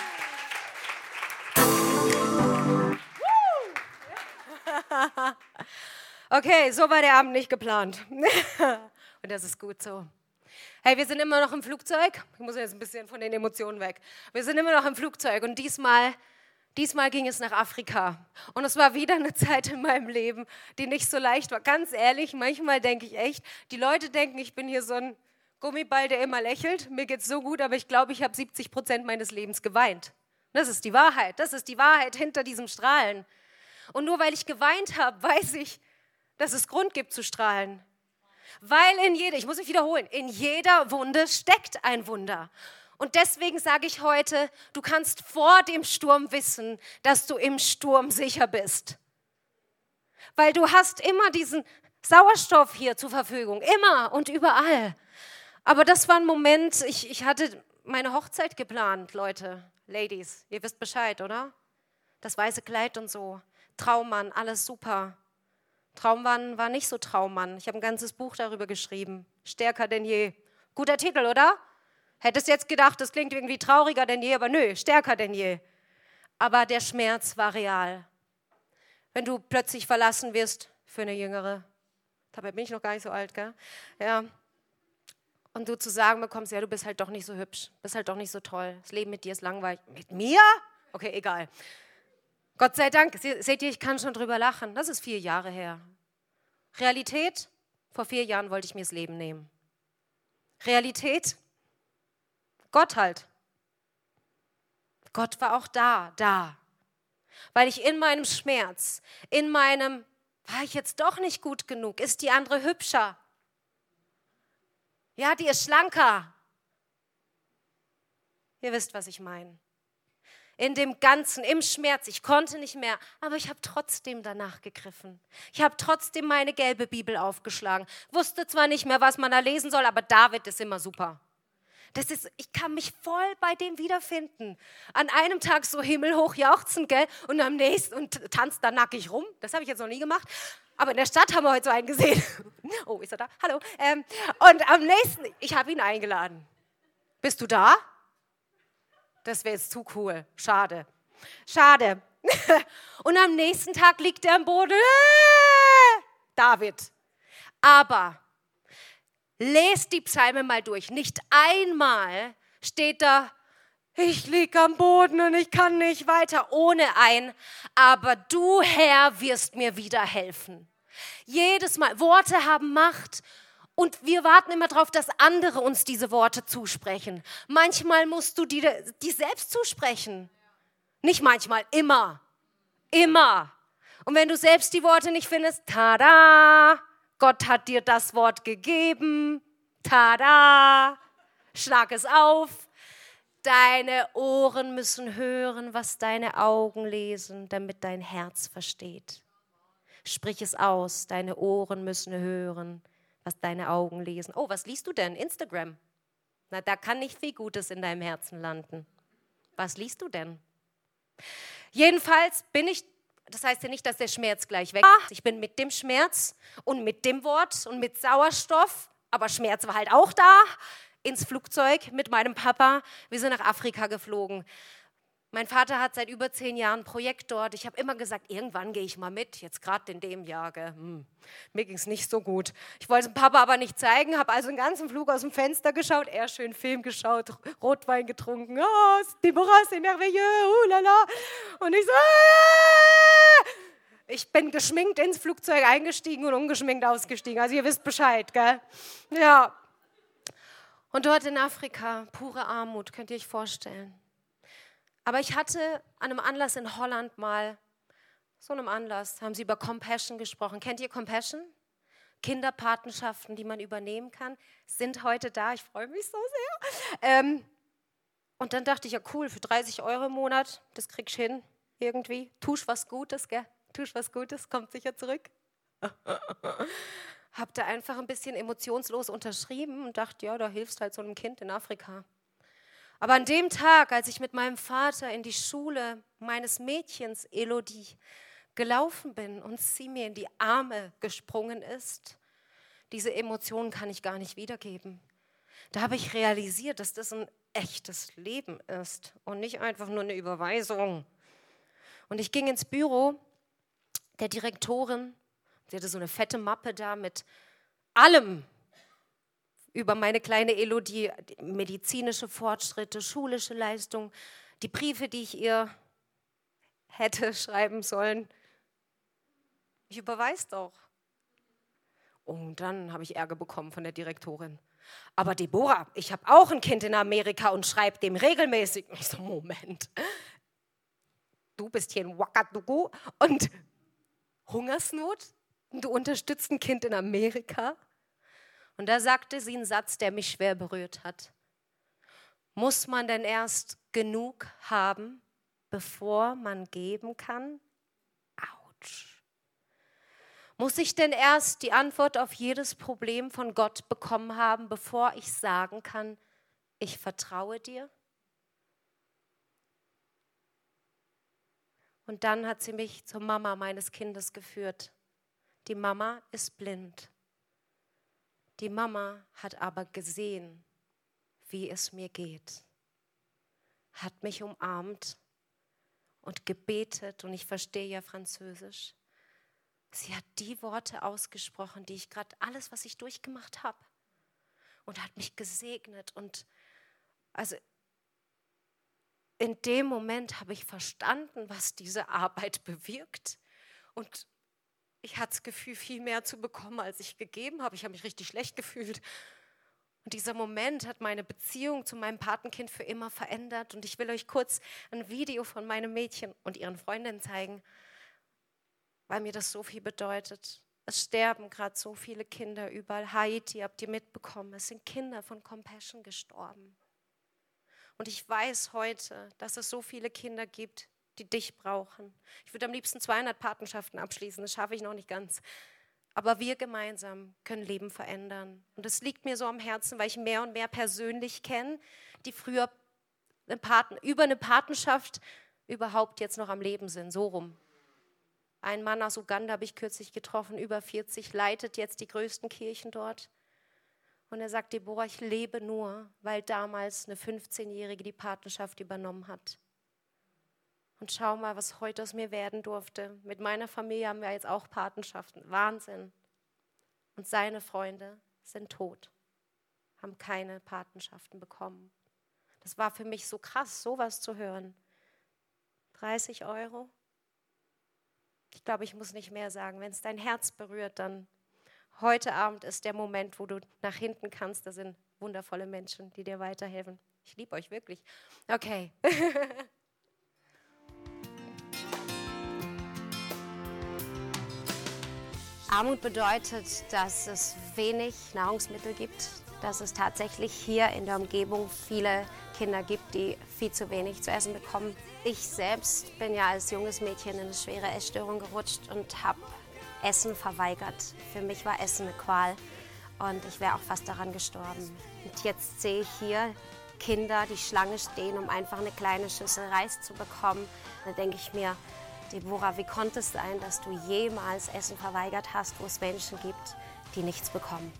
Okay, so war der Abend nicht geplant. Und das ist gut so. Hey, wir sind immer noch im Flugzeug. Ich muss jetzt ein bisschen von den Emotionen weg. Wir sind immer noch im Flugzeug und diesmal, diesmal ging es nach Afrika. Und es war wieder eine Zeit in meinem Leben, die nicht so leicht war. Ganz ehrlich, manchmal denke ich echt, die Leute denken, ich bin hier so ein Gummiball, der immer lächelt. Mir geht's so gut, aber ich glaube, ich habe 70 Prozent meines Lebens geweint. Das ist die Wahrheit. Das ist die Wahrheit hinter diesem Strahlen. Und nur weil ich geweint habe, weiß ich, dass es Grund gibt zu strahlen. Weil in jeder, ich muss mich wiederholen, in jeder Wunde steckt ein Wunder. Und deswegen sage ich heute, du kannst vor dem Sturm wissen, dass du im Sturm sicher bist. Weil du hast immer diesen Sauerstoff hier zur Verfügung, immer und überall. Aber das war ein Moment, ich, ich hatte meine Hochzeit geplant, Leute, Ladies, ihr wisst Bescheid, oder? Das weiße Kleid und so, Traummann, alles super. Traummann war nicht so Traummann. Ich habe ein ganzes Buch darüber geschrieben. Stärker denn je. Guter Titel, oder? Hättest jetzt gedacht, das klingt irgendwie trauriger denn je, aber nö, stärker denn je. Aber der Schmerz war real. Wenn du plötzlich verlassen wirst für eine Jüngere, dabei bin ich noch gar nicht so alt, gell? Ja. Und du zu sagen bekommst, ja, du bist halt doch nicht so hübsch, bist halt doch nicht so toll. Das Leben mit dir ist langweilig. Mit mir? Okay, egal. Gott sei Dank, seht ihr, ich kann schon drüber lachen. Das ist vier Jahre her. Realität, vor vier Jahren wollte ich mir das Leben nehmen. Realität, Gott halt. Gott war auch da, da. Weil ich in meinem Schmerz, in meinem, war ich jetzt doch nicht gut genug, ist die andere hübscher. Ja, die ist schlanker. Ihr wisst, was ich meine. In dem Ganzen, im Schmerz, ich konnte nicht mehr, aber ich habe trotzdem danach gegriffen. Ich habe trotzdem meine gelbe Bibel aufgeschlagen. Wusste zwar nicht mehr, was man da lesen soll, aber David ist immer super. Das ist, ich kann mich voll bei dem wiederfinden. An einem Tag so himmelhoch jauchzen, gell? Und am nächsten und tanzt da nackig rum. Das habe ich jetzt noch nie gemacht. Aber in der Stadt haben wir heute so einen gesehen. Oh, ist er da? Hallo. Ähm, und am nächsten, ich habe ihn eingeladen. Bist du da? Das wäre jetzt zu cool. Schade. Schade. und am nächsten Tag liegt er am Boden. Äh, David. Aber lest die Psalme mal durch. Nicht einmal steht da, ich liege am Boden und ich kann nicht weiter ohne ein, aber du Herr wirst mir wieder helfen. Jedes Mal, Worte haben Macht und wir warten immer darauf, dass andere uns diese Worte zusprechen. Manchmal musst du die, die selbst zusprechen. Nicht manchmal, immer. Immer. Und wenn du selbst die Worte nicht findest, tada, Gott hat dir das Wort gegeben, tada, schlag es auf. Deine Ohren müssen hören, was deine Augen lesen, damit dein Herz versteht. Sprich es aus, deine Ohren müssen hören, was deine Augen lesen. Oh, was liest du denn? Instagram. Na, da kann nicht viel Gutes in deinem Herzen landen. Was liest du denn? Jedenfalls bin ich, das heißt ja nicht, dass der Schmerz gleich weg ist. Ich bin mit dem Schmerz und mit dem Wort und mit Sauerstoff, aber Schmerz war halt auch da, ins Flugzeug mit meinem Papa. Wir sind nach Afrika geflogen. Mein Vater hat seit über zehn Jahren ein Projekt dort. Ich habe immer gesagt, irgendwann gehe ich mal mit. Jetzt gerade in dem Jahr. Hm, mir ging es nicht so gut. Ich wollte es Papa aber nicht zeigen, habe also den ganzen Flug aus dem Fenster geschaut, er schön Film geschaut, Rotwein getrunken. Oh, Deborah, c'est merveilleux, uh, lala. Und ich so, ah! ich bin geschminkt ins Flugzeug eingestiegen und ungeschminkt ausgestiegen. Also ihr wisst Bescheid, gell? Ja. Und dort in Afrika, pure Armut, könnt ihr euch vorstellen. Aber ich hatte an einem Anlass in Holland mal, so einem Anlass, haben sie über Compassion gesprochen. Kennt ihr Compassion? Kinderpatenschaften, die man übernehmen kann, sind heute da. Ich freue mich so sehr. Ähm, und dann dachte ich, ja cool, für 30 Euro im Monat, das kriegst du hin irgendwie. Tusch was Gutes, gell? Tusch was Gutes, kommt sicher zurück. Hab da einfach ein bisschen emotionslos unterschrieben und dachte, ja, da hilfst halt so einem Kind in Afrika. Aber an dem Tag, als ich mit meinem Vater in die Schule meines Mädchens Elodie gelaufen bin und sie mir in die Arme gesprungen ist, diese Emotionen kann ich gar nicht wiedergeben. Da habe ich realisiert, dass das ein echtes Leben ist und nicht einfach nur eine Überweisung. Und ich ging ins Büro der Direktorin, sie hatte so eine fette Mappe da mit allem über meine kleine Elodie, medizinische Fortschritte, schulische Leistung, die Briefe, die ich ihr hätte schreiben sollen. Ich überweise doch. Und dann habe ich Ärger bekommen von der Direktorin. Aber Deborah, ich habe auch ein Kind in Amerika und schreibe dem regelmäßig. Ich so, Moment. Du bist hier in Ouagadougou und Hungersnot? Du unterstützt ein Kind in Amerika? Und da sagte sie einen Satz, der mich schwer berührt hat. Muss man denn erst genug haben, bevor man geben kann? Autsch. Muss ich denn erst die Antwort auf jedes Problem von Gott bekommen haben, bevor ich sagen kann, ich vertraue dir? Und dann hat sie mich zur Mama meines Kindes geführt. Die Mama ist blind. Die Mama hat aber gesehen, wie es mir geht, hat mich umarmt und gebetet und ich verstehe ja Französisch. Sie hat die Worte ausgesprochen, die ich gerade alles, was ich durchgemacht habe, und hat mich gesegnet und also in dem Moment habe ich verstanden, was diese Arbeit bewirkt. Und ich hatte das Gefühl, viel mehr zu bekommen, als ich gegeben habe. Ich habe mich richtig schlecht gefühlt. Und dieser Moment hat meine Beziehung zu meinem Patenkind für immer verändert. Und ich will euch kurz ein Video von meinem Mädchen und ihren Freundinnen zeigen, weil mir das so viel bedeutet. Es sterben gerade so viele Kinder überall. Haiti, habt ihr mitbekommen, es sind Kinder von Compassion gestorben. Und ich weiß heute, dass es so viele Kinder gibt, die dich brauchen. Ich würde am liebsten 200 Patenschaften abschließen, das schaffe ich noch nicht ganz. Aber wir gemeinsam können Leben verändern. Und es liegt mir so am Herzen, weil ich mehr und mehr persönlich kenne, die früher eine Paten, über eine Patenschaft überhaupt jetzt noch am Leben sind, so rum. Ein Mann aus Uganda habe ich kürzlich getroffen, über 40, leitet jetzt die größten Kirchen dort. Und er sagt, Deborah, ich lebe nur, weil damals eine 15-Jährige die Patenschaft übernommen hat. Und schau mal, was heute aus mir werden durfte. Mit meiner Familie haben wir jetzt auch Patenschaften. Wahnsinn. Und seine Freunde sind tot, haben keine Patenschaften bekommen. Das war für mich so krass, sowas zu hören. 30 Euro? Ich glaube, ich muss nicht mehr sagen. Wenn es dein Herz berührt, dann Heute Abend ist der Moment, wo du nach hinten kannst. Da sind wundervolle Menschen, die dir weiterhelfen. Ich liebe euch wirklich. Okay. Armut bedeutet, dass es wenig Nahrungsmittel gibt, dass es tatsächlich hier in der Umgebung viele Kinder gibt, die viel zu wenig zu essen bekommen. Ich selbst bin ja als junges Mädchen in eine schwere Essstörung gerutscht und habe Essen verweigert. Für mich war Essen eine Qual und ich wäre auch fast daran gestorben. Und jetzt sehe ich hier Kinder, die Schlange stehen, um einfach eine kleine Schüssel Reis zu bekommen. Da denke ich mir, Deborah, wie konnte es sein, dass du jemals Essen verweigert hast, wo es Menschen gibt, die nichts bekommen?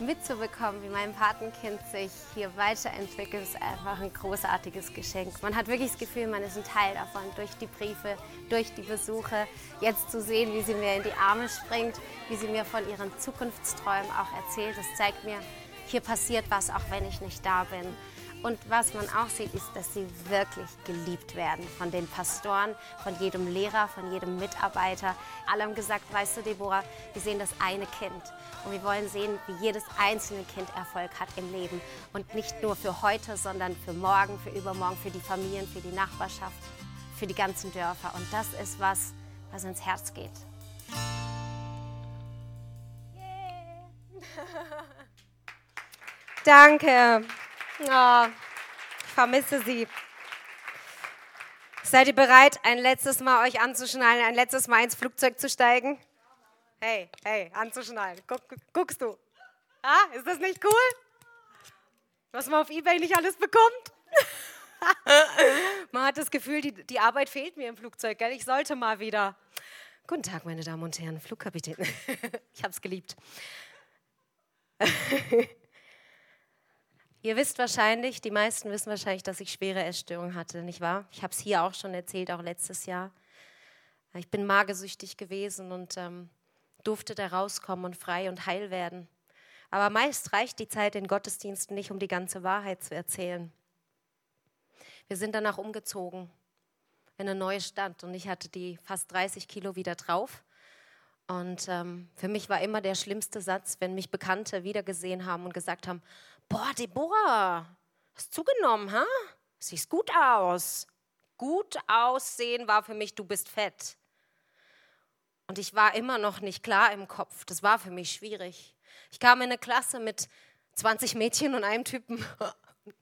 mitzubekommen, wie mein Patenkind sich hier weiterentwickelt, ist einfach ein großartiges Geschenk. Man hat wirklich das Gefühl, man ist ein Teil davon durch die Briefe, durch die Besuche. Jetzt zu sehen, wie sie mir in die Arme springt, wie sie mir von ihren Zukunftsträumen auch erzählt, das zeigt mir, hier passiert was, auch wenn ich nicht da bin. Und was man auch sieht, ist, dass sie wirklich geliebt werden von den Pastoren, von jedem Lehrer, von jedem Mitarbeiter. Alle haben gesagt, weißt du, Deborah, wir sehen das eine Kind. Und wir wollen sehen, wie jedes einzelne Kind Erfolg hat im Leben. Und nicht nur für heute, sondern für morgen, für übermorgen, für die Familien, für die Nachbarschaft, für die ganzen Dörfer. Und das ist was, was ins Herz geht. Danke. Oh, ich vermisse Sie. Seid ihr bereit, ein letztes Mal euch anzuschnallen, ein letztes Mal ins Flugzeug zu steigen? Hey, hey, anzuschnallen. Guck, guckst du? Ah, ist das nicht cool? Was man auf Ebay nicht alles bekommt? man hat das Gefühl, die, die Arbeit fehlt mir im Flugzeug, gell? Ich sollte mal wieder. Guten Tag, meine Damen und Herren, Flugkapitän. ich habe es geliebt. Ihr wisst wahrscheinlich, die meisten wissen wahrscheinlich, dass ich schwere Essstörungen hatte, nicht wahr? Ich habe es hier auch schon erzählt, auch letztes Jahr. Ich bin magersüchtig gewesen und ähm, durfte da rauskommen und frei und heil werden. Aber meist reicht die Zeit in Gottesdiensten nicht, um die ganze Wahrheit zu erzählen. Wir sind danach umgezogen in eine neue Stadt und ich hatte die fast 30 Kilo wieder drauf. Und ähm, für mich war immer der schlimmste Satz, wenn mich Bekannte wiedergesehen haben und gesagt haben, boah, Deborah, hast zugenommen, ha? Siehst gut aus. Gut aussehen war für mich, du bist fett. Und ich war immer noch nicht klar im Kopf. Das war für mich schwierig. Ich kam in eine Klasse mit 20 Mädchen und einem Typen.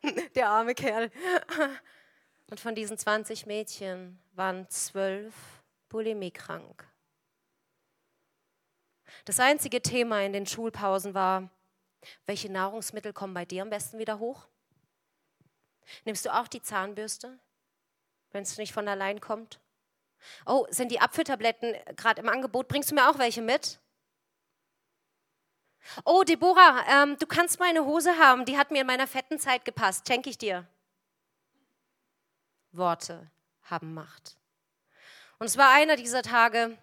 Der arme Kerl. Und von diesen 20 Mädchen waren zwölf bulimiekrank. Das einzige Thema in den Schulpausen war, welche Nahrungsmittel kommen bei dir am besten wieder hoch? Nimmst du auch die Zahnbürste, wenn es nicht von allein kommt? Oh, sind die Apfeltabletten gerade im Angebot? Bringst du mir auch welche mit? Oh, Deborah, ähm, du kannst meine Hose haben, die hat mir in meiner fetten Zeit gepasst, schenke ich dir. Worte haben Macht. Und es war einer dieser Tage,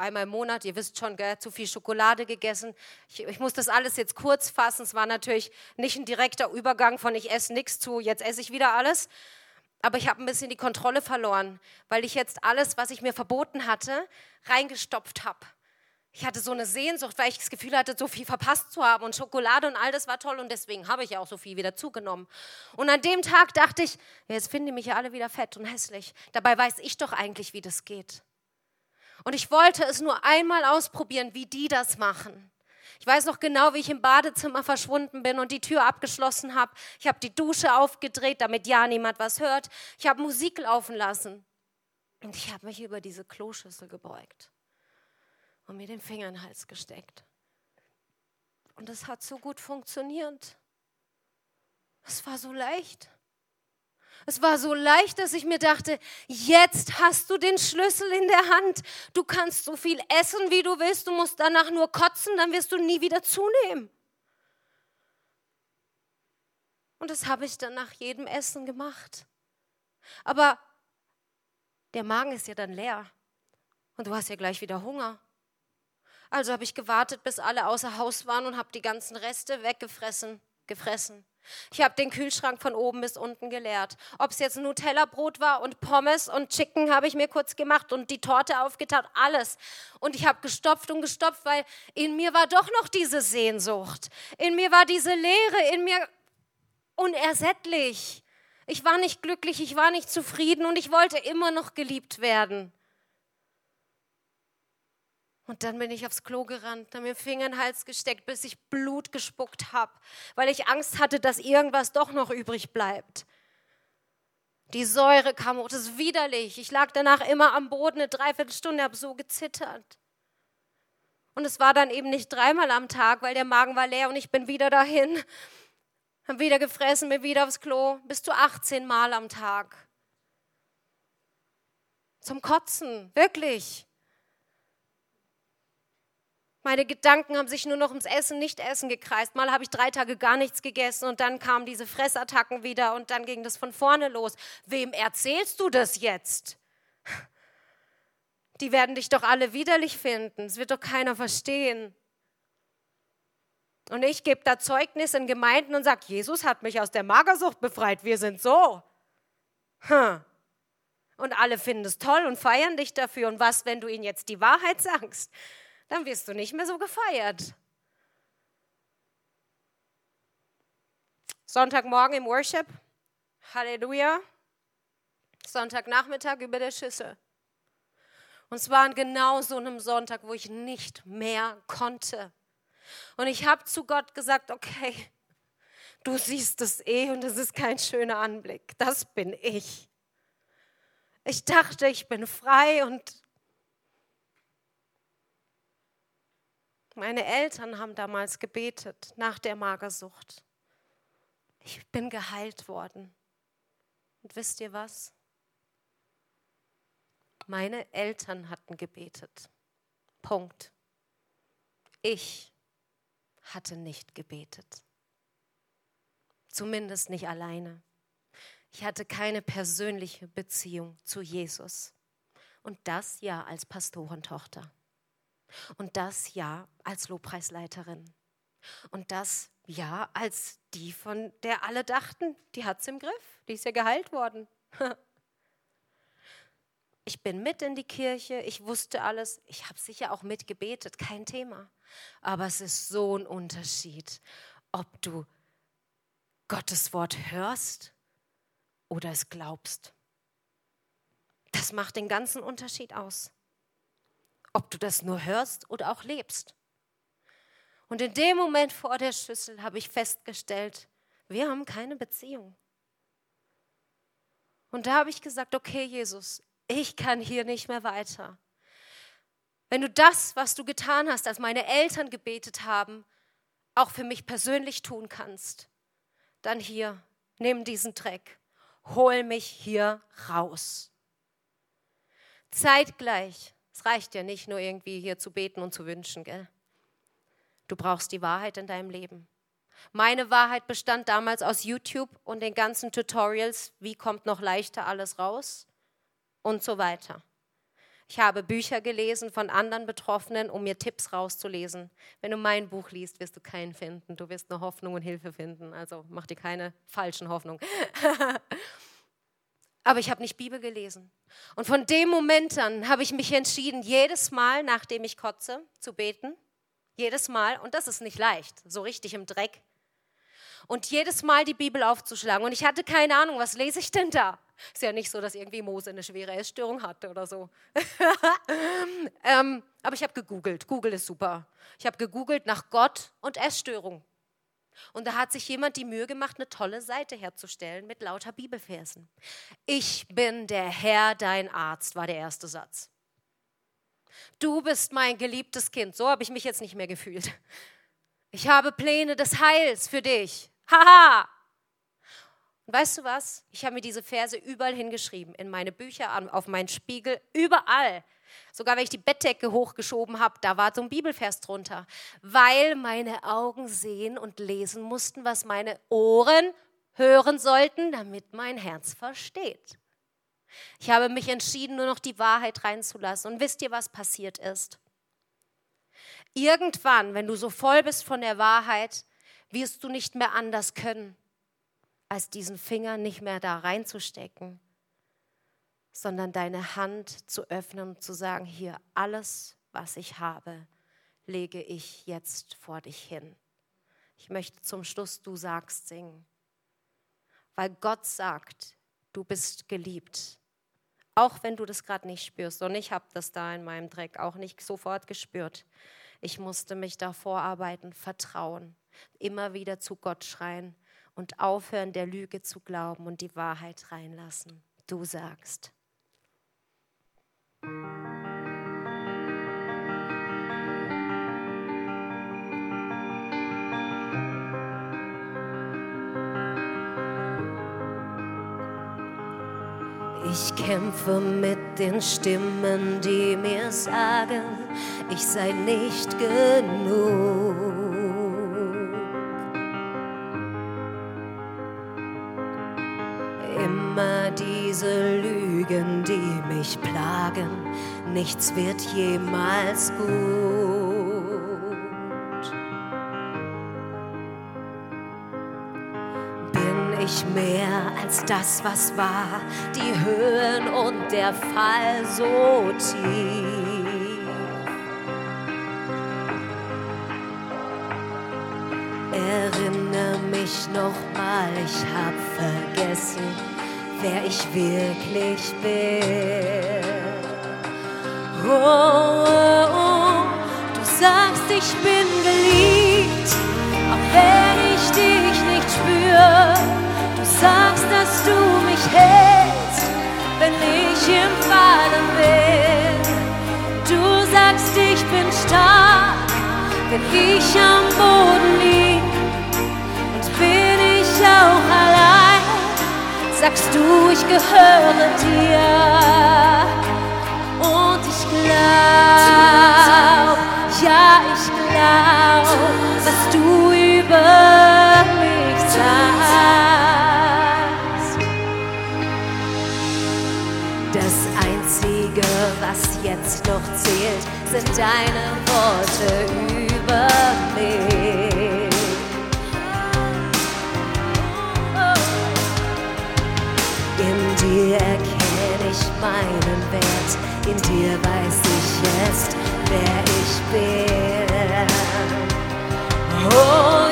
einmal im Monat, ihr wisst schon, gell, zu viel Schokolade gegessen. Ich, ich, muss das alles jetzt kurz fassen. Es war natürlich nicht ein direkter Übergang von ich esse nichts zu, jetzt esse ich wieder alles. Aber ich habe ein bisschen die Kontrolle verloren, weil ich jetzt alles, was ich mir verboten hatte, reingestopft habe. Ich hatte so eine Sehnsucht, weil ich das Gefühl hatte, so viel verpasst zu haben und Schokolade und all das war toll und deswegen habe ich auch so viel wieder zugenommen. Und an dem Tag dachte ich, jetzt finden die mich ja alle wieder fett und hässlich. Dabei weiß ich doch eigentlich, wie das geht. Und ich wollte es nur einmal ausprobieren, wie die das machen. Ich weiß noch genau, wie ich im Badezimmer verschwunden bin und die Tür abgeschlossen habe. Ich habe die Dusche aufgedreht, damit ja niemand was hört. Ich habe Musik laufen lassen. Und ich habe mich über diese Kloschüssel gebeugt und mir den Finger in den Hals gesteckt. Und es hat so gut funktioniert. Es war so leicht. Es war so leicht, dass ich mir dachte, jetzt hast du den Schlüssel in der Hand. Du kannst so viel essen, wie du willst. Du musst danach nur kotzen, dann wirst du nie wieder zunehmen. Und das habe ich dann nach jedem Essen gemacht. Aber der Magen ist ja dann leer. Und du hast ja gleich wieder Hunger. Also habe ich gewartet, bis alle außer Haus waren und habe die ganzen Reste weggefressen, gefressen. Ich habe den Kühlschrank von oben bis unten geleert. Ob es jetzt Nutella-Brot war und Pommes und Chicken habe ich mir kurz gemacht und die Torte aufgetaut, alles. Und ich habe gestopft und gestopft, weil in mir war doch noch diese Sehnsucht. In mir war diese Leere, in mir unersättlich. Ich war nicht glücklich, ich war nicht zufrieden und ich wollte immer noch geliebt werden. Und dann bin ich aufs Klo gerannt, habe mir Finger in den Hals gesteckt, bis ich Blut gespuckt habe, weil ich Angst hatte, dass irgendwas doch noch übrig bleibt. Die Säure kam hoch, das ist widerlich. Ich lag danach immer am Boden eine Dreiviertelstunde, habe so gezittert. Und es war dann eben nicht dreimal am Tag, weil der Magen war leer und ich bin wieder dahin, habe wieder gefressen, bin wieder aufs Klo, bis zu 18 Mal am Tag. Zum Kotzen, wirklich. Meine Gedanken haben sich nur noch ums Essen, Nicht-Essen gekreist. Mal habe ich drei Tage gar nichts gegessen und dann kamen diese Fressattacken wieder und dann ging das von vorne los. Wem erzählst du das jetzt? Die werden dich doch alle widerlich finden. Es wird doch keiner verstehen. Und ich gebe da Zeugnis in Gemeinden und sage, Jesus hat mich aus der Magersucht befreit. Wir sind so. Und alle finden es toll und feiern dich dafür. Und was, wenn du ihnen jetzt die Wahrheit sagst? Dann wirst du nicht mehr so gefeiert. Sonntagmorgen im Worship. Halleluja. Sonntagnachmittag über der Schüssel. Und es war an genau so einem Sonntag, wo ich nicht mehr konnte. Und ich habe zu Gott gesagt, okay, du siehst es eh und es ist kein schöner Anblick. Das bin ich. Ich dachte, ich bin frei und meine Eltern haben damals gebetet nach der Magersucht. Ich bin geheilt worden. Und wisst ihr was? Meine Eltern hatten gebetet. Punkt. Ich hatte nicht gebetet. Zumindest nicht alleine. Ich hatte keine persönliche Beziehung zu Jesus. Und das ja als Pastorentochter. Und das ja als Lobpreisleiterin. Und das ja als die, von der alle dachten, die hat es im Griff, die ist ja geheilt worden. Ich bin mit in die Kirche, ich wusste alles, ich habe sicher auch mitgebetet, kein Thema. Aber es ist so ein Unterschied, ob du Gottes Wort hörst oder es glaubst. Das macht den ganzen Unterschied aus. Ob du das nur hörst oder auch lebst. Und in dem Moment vor der Schüssel habe ich festgestellt, wir haben keine Beziehung. Und da habe ich gesagt, okay Jesus, ich kann hier nicht mehr weiter. Wenn du das, was du getan hast, als meine Eltern gebetet haben, auch für mich persönlich tun kannst, dann hier, nimm diesen Dreck, hol mich hier raus. Zeitgleich, es reicht ja nicht nur irgendwie hier zu beten und zu wünschen, gell? Du brauchst die Wahrheit in deinem Leben. Meine Wahrheit bestand damals aus YouTube und den ganzen Tutorials, wie kommt noch leichter alles raus und so weiter. Ich habe Bücher gelesen von anderen Betroffenen, um mir Tipps rauszulesen. Wenn du mein Buch liest, wirst du keinen finden. Du wirst nur Hoffnung und Hilfe finden. Also mach dir keine falschen Hoffnungen. Aber ich habe nicht Bibel gelesen. Und von dem Moment an habe ich mich entschieden, jedes Mal, nachdem ich kotze, zu beten. Jedes Mal. Und das ist nicht leicht, so richtig im Dreck. Und jedes Mal die Bibel aufzuschlagen. Und ich hatte keine Ahnung, was lese ich denn da? Ist ja nicht so, dass irgendwie Mose eine schwere Essstörung hatte oder so. ähm, aber ich habe gegoogelt. Google ist super. Ich habe gegoogelt nach Gott und Essstörung. Und da hat sich jemand die Mühe gemacht, eine tolle Seite herzustellen mit lauter Bibelversen. Ich bin der Herr, dein Arzt, war der erste Satz. Du bist mein geliebtes Kind. So habe ich mich jetzt nicht mehr gefühlt. Ich habe Pläne des Heils für dich. Haha! Und weißt du was? Ich habe mir diese Verse überall hingeschrieben, in meine Bücher, auf meinen Spiegel, überall. Sogar wenn ich die Bettdecke hochgeschoben habe, da war so ein Bibelvers drunter, weil meine Augen sehen und lesen mussten, was meine Ohren hören sollten, damit mein Herz versteht. Ich habe mich entschieden, nur noch die Wahrheit reinzulassen. Und wisst ihr, was passiert ist? Irgendwann, wenn du so voll bist von der Wahrheit, wirst du nicht mehr anders können als diesen Finger nicht mehr da reinzustecken, sondern deine Hand zu öffnen und zu sagen, hier alles, was ich habe, lege ich jetzt vor dich hin. Ich möchte zum Schluss Du sagst singen, weil Gott sagt, du bist geliebt. Auch wenn du das gerade nicht spürst. Und ich habe das da in meinem Dreck auch nicht sofort gespürt. Ich musste mich da vorarbeiten, vertrauen, immer wieder zu Gott schreien und aufhören, der Lüge zu glauben und die Wahrheit reinlassen. Du sagst. Ich kämpfe mit den Stimmen, die mir sagen, ich sei nicht genug. diese Lügen, dich plagen, nichts wird jemals gut. Bin ich mehr als das, was war, die Höhen und der Fall so tief? Erinnere mich noch mal, ich hab wer ich wirklich bin. Oh, oh, oh, du sagst, ich bin geliebt, auch wenn ich dich nicht spür. Du sagst, dass du mich hältst, wenn ich im Fallen bin. Du sagst, ich bin stark, wenn ich am Boden lieg. Sagst du, ich gehöre dir. Und ich glaub, ja, ich glaub, was du über mich sagst. Das Einzige, was jetzt noch zählt, sind deine Worte über mich. Meinen Wert, in dir weiß ich jetzt, wer ich bin. Oh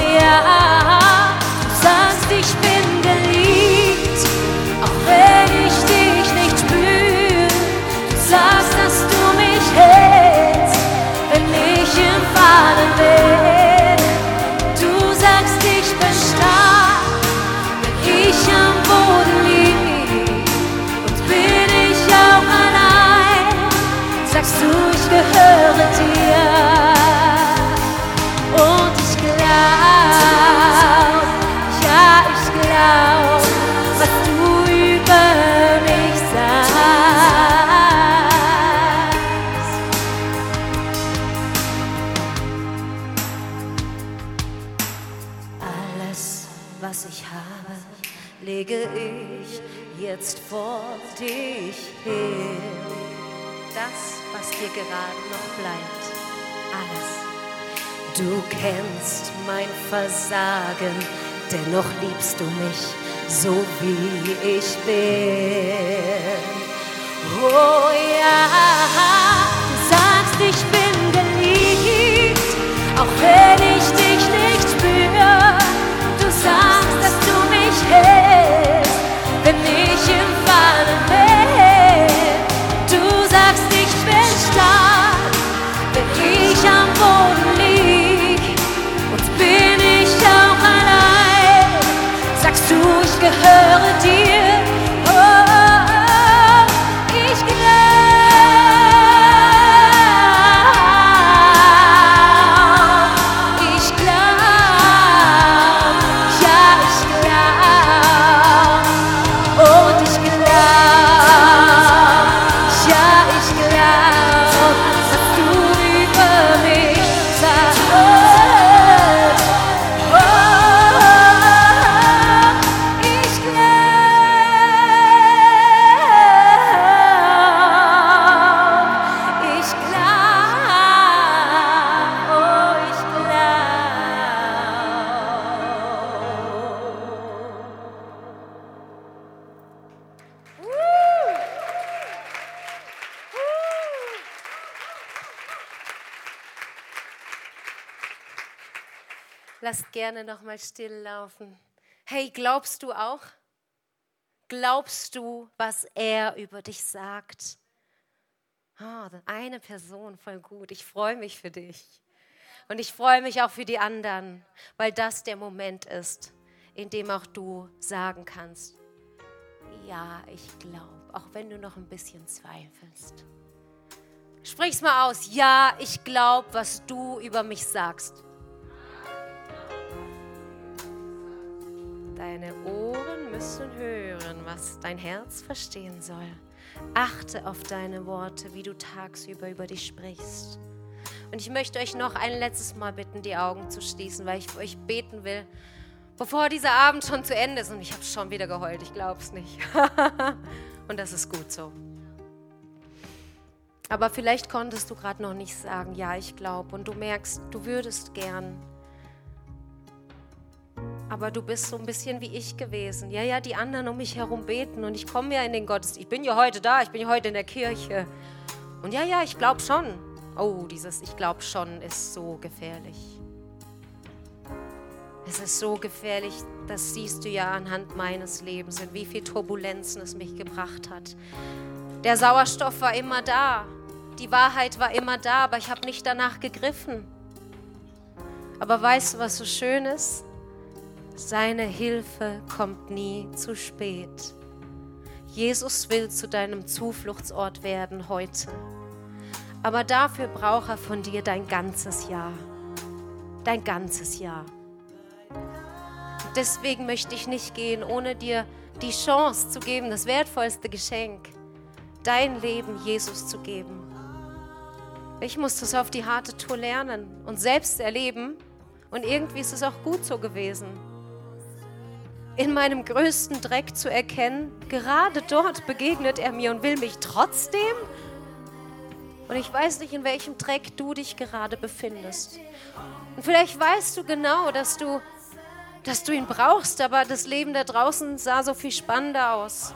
gerade noch bleibt. Alles. Du kennst mein Versagen, dennoch liebst du mich so wie ich bin. Oh ja, gerne noch mal still laufen. Hey, glaubst du auch? Glaubst du, was er über dich sagt? Oh, eine Person, voll gut. Ich freue mich für dich. Und ich freue mich auch für die anderen, weil das der Moment ist, in dem auch du sagen kannst, ja, ich glaube, auch wenn du noch ein bisschen zweifelst. Sprich's mal aus. Ja, ich glaube, was du über mich sagst. Deine Ohren müssen hören, was dein Herz verstehen soll. Achte auf deine Worte, wie du tagsüber über dich sprichst. Und ich möchte euch noch ein letztes Mal bitten, die Augen zu schließen, weil ich für euch beten will, bevor dieser Abend schon zu Ende ist. Und ich habe schon wieder geheult, ich glaube es nicht. Und das ist gut so. Aber vielleicht konntest du gerade noch nicht sagen, ja, ich glaube. Und du merkst, du würdest gern Aber du bist so ein bisschen wie ich gewesen. Ja, ja, die anderen um mich herum beten und ich komme ja in den Gottesdienst. Ich bin ja heute da, ich bin ja heute in der Kirche. Und ja, ja, ich glaube schon. Oh, dieses Ich glaube schon ist so gefährlich. Es ist so gefährlich, das siehst du ja anhand meines Lebens, in wie viel Turbulenzen es mich gebracht hat. Der Sauerstoff war immer da, die Wahrheit war immer da, aber ich habe nicht danach gegriffen. Aber weißt du, was so schön ist? Seine Hilfe kommt nie zu spät. Jesus will zu deinem Zufluchtsort werden heute. Aber dafür braucht er von dir dein ganzes Jahr. Dein ganzes Jahr. Deswegen möchte ich nicht gehen, ohne dir die Chance zu geben, das wertvollste Geschenk, dein Leben Jesus zu geben. Ich musste es auf die harte Tour lernen und selbst erleben. Und irgendwie ist es auch gut so gewesen. In meinem größten Dreck zu erkennen, gerade dort begegnet er mir und will mich trotzdem. Und ich weiß nicht, in welchem Dreck du dich gerade befindest. Und vielleicht weißt du genau, dass du dass du ihn brauchst, aber das Leben da draußen sah so viel spannender aus.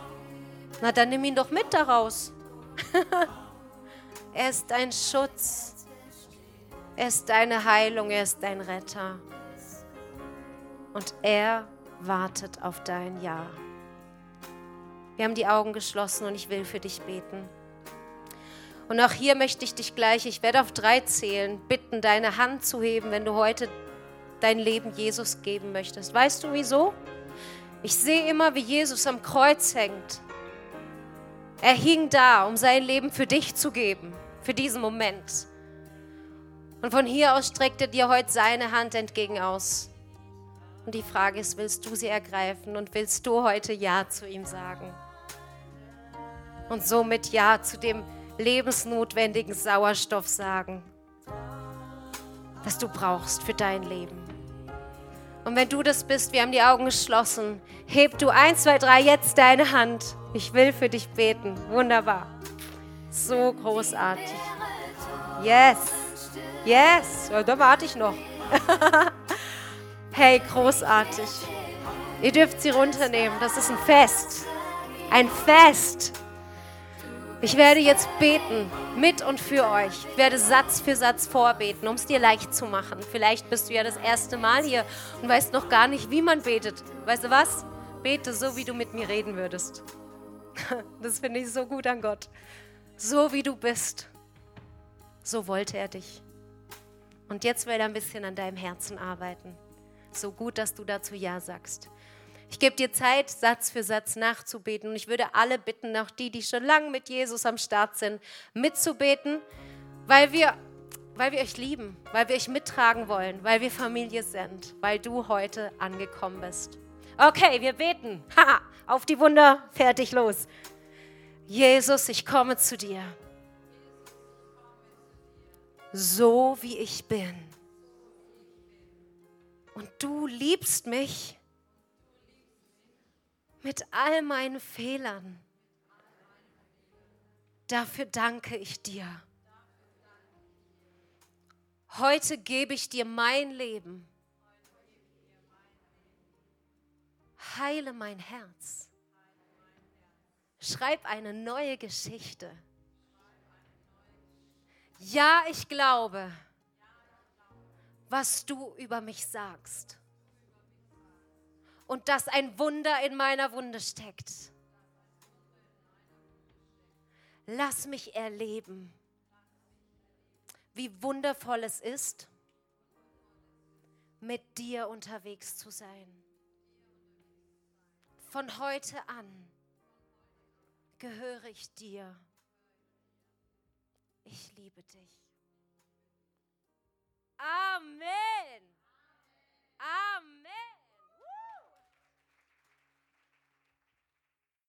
Na, dann nimm ihn doch mit daraus. er ist dein Schutz. Er ist deine Heilung, er ist dein Retter. Und er wartet auf dein Ja. Wir haben die Augen geschlossen und ich will für dich beten. Und auch hier möchte ich dich gleich, ich werde auf drei zählen, bitten, deine Hand zu heben, wenn du heute dein Leben Jesus geben möchtest. Weißt du wieso? Ich sehe immer, wie Jesus am Kreuz hängt. Er hing da, um sein Leben für dich zu geben, für diesen Moment. Und von hier aus streckt er dir heute seine Hand entgegen aus. Und die Frage ist, willst du sie ergreifen und willst du heute Ja zu ihm sagen? Und somit Ja zu dem lebensnotwendigen Sauerstoff sagen, das du brauchst für dein Leben. Und wenn du das bist, wir haben die Augen geschlossen, heb du eins, zwei, drei jetzt deine Hand. Ich will für dich beten. Wunderbar. So großartig. Yes. Yes. Da warte ich noch. hey, großartig. Ihr dürft sie runternehmen. Das ist ein Fest. Ein Fest. Ich werde jetzt beten mit und für euch. Ich werde Satz für Satz vorbeten, um es dir leicht zu machen. Vielleicht bist du ja das erste Mal hier und weißt noch gar nicht, wie man betet. Weißt du was? Bete so, wie du mit mir reden würdest. Das finde ich so gut an Gott. So wie du bist, so wollte er dich. Und jetzt will er ein bisschen an deinem Herzen arbeiten. So gut, dass du dazu Ja sagst. Ich gebe dir Zeit, Satz für Satz nachzubeten. Und ich würde alle bitten, auch die, die schon lange mit Jesus am Start sind, mitzubeten, weil wir, weil wir euch lieben, weil wir euch mittragen wollen, weil wir Familie sind, weil du heute angekommen bist. Okay, wir beten. Ha, auf die Wunder, fertig, los. Jesus, ich komme zu dir. So wie ich bin. Und du liebst mich mit all meinen Fehlern. Dafür danke ich dir. Heute gebe ich dir mein Leben. Heile mein Herz. Schreib eine neue Geschichte. Ja, ich glaube, was du über mich sagst und dass ein Wunder in meiner Wunde steckt. Lass mich erleben, wie wundervoll es ist, mit dir unterwegs zu sein. Von heute an gehöre ich dir. Ich liebe dich. Amén. Amén.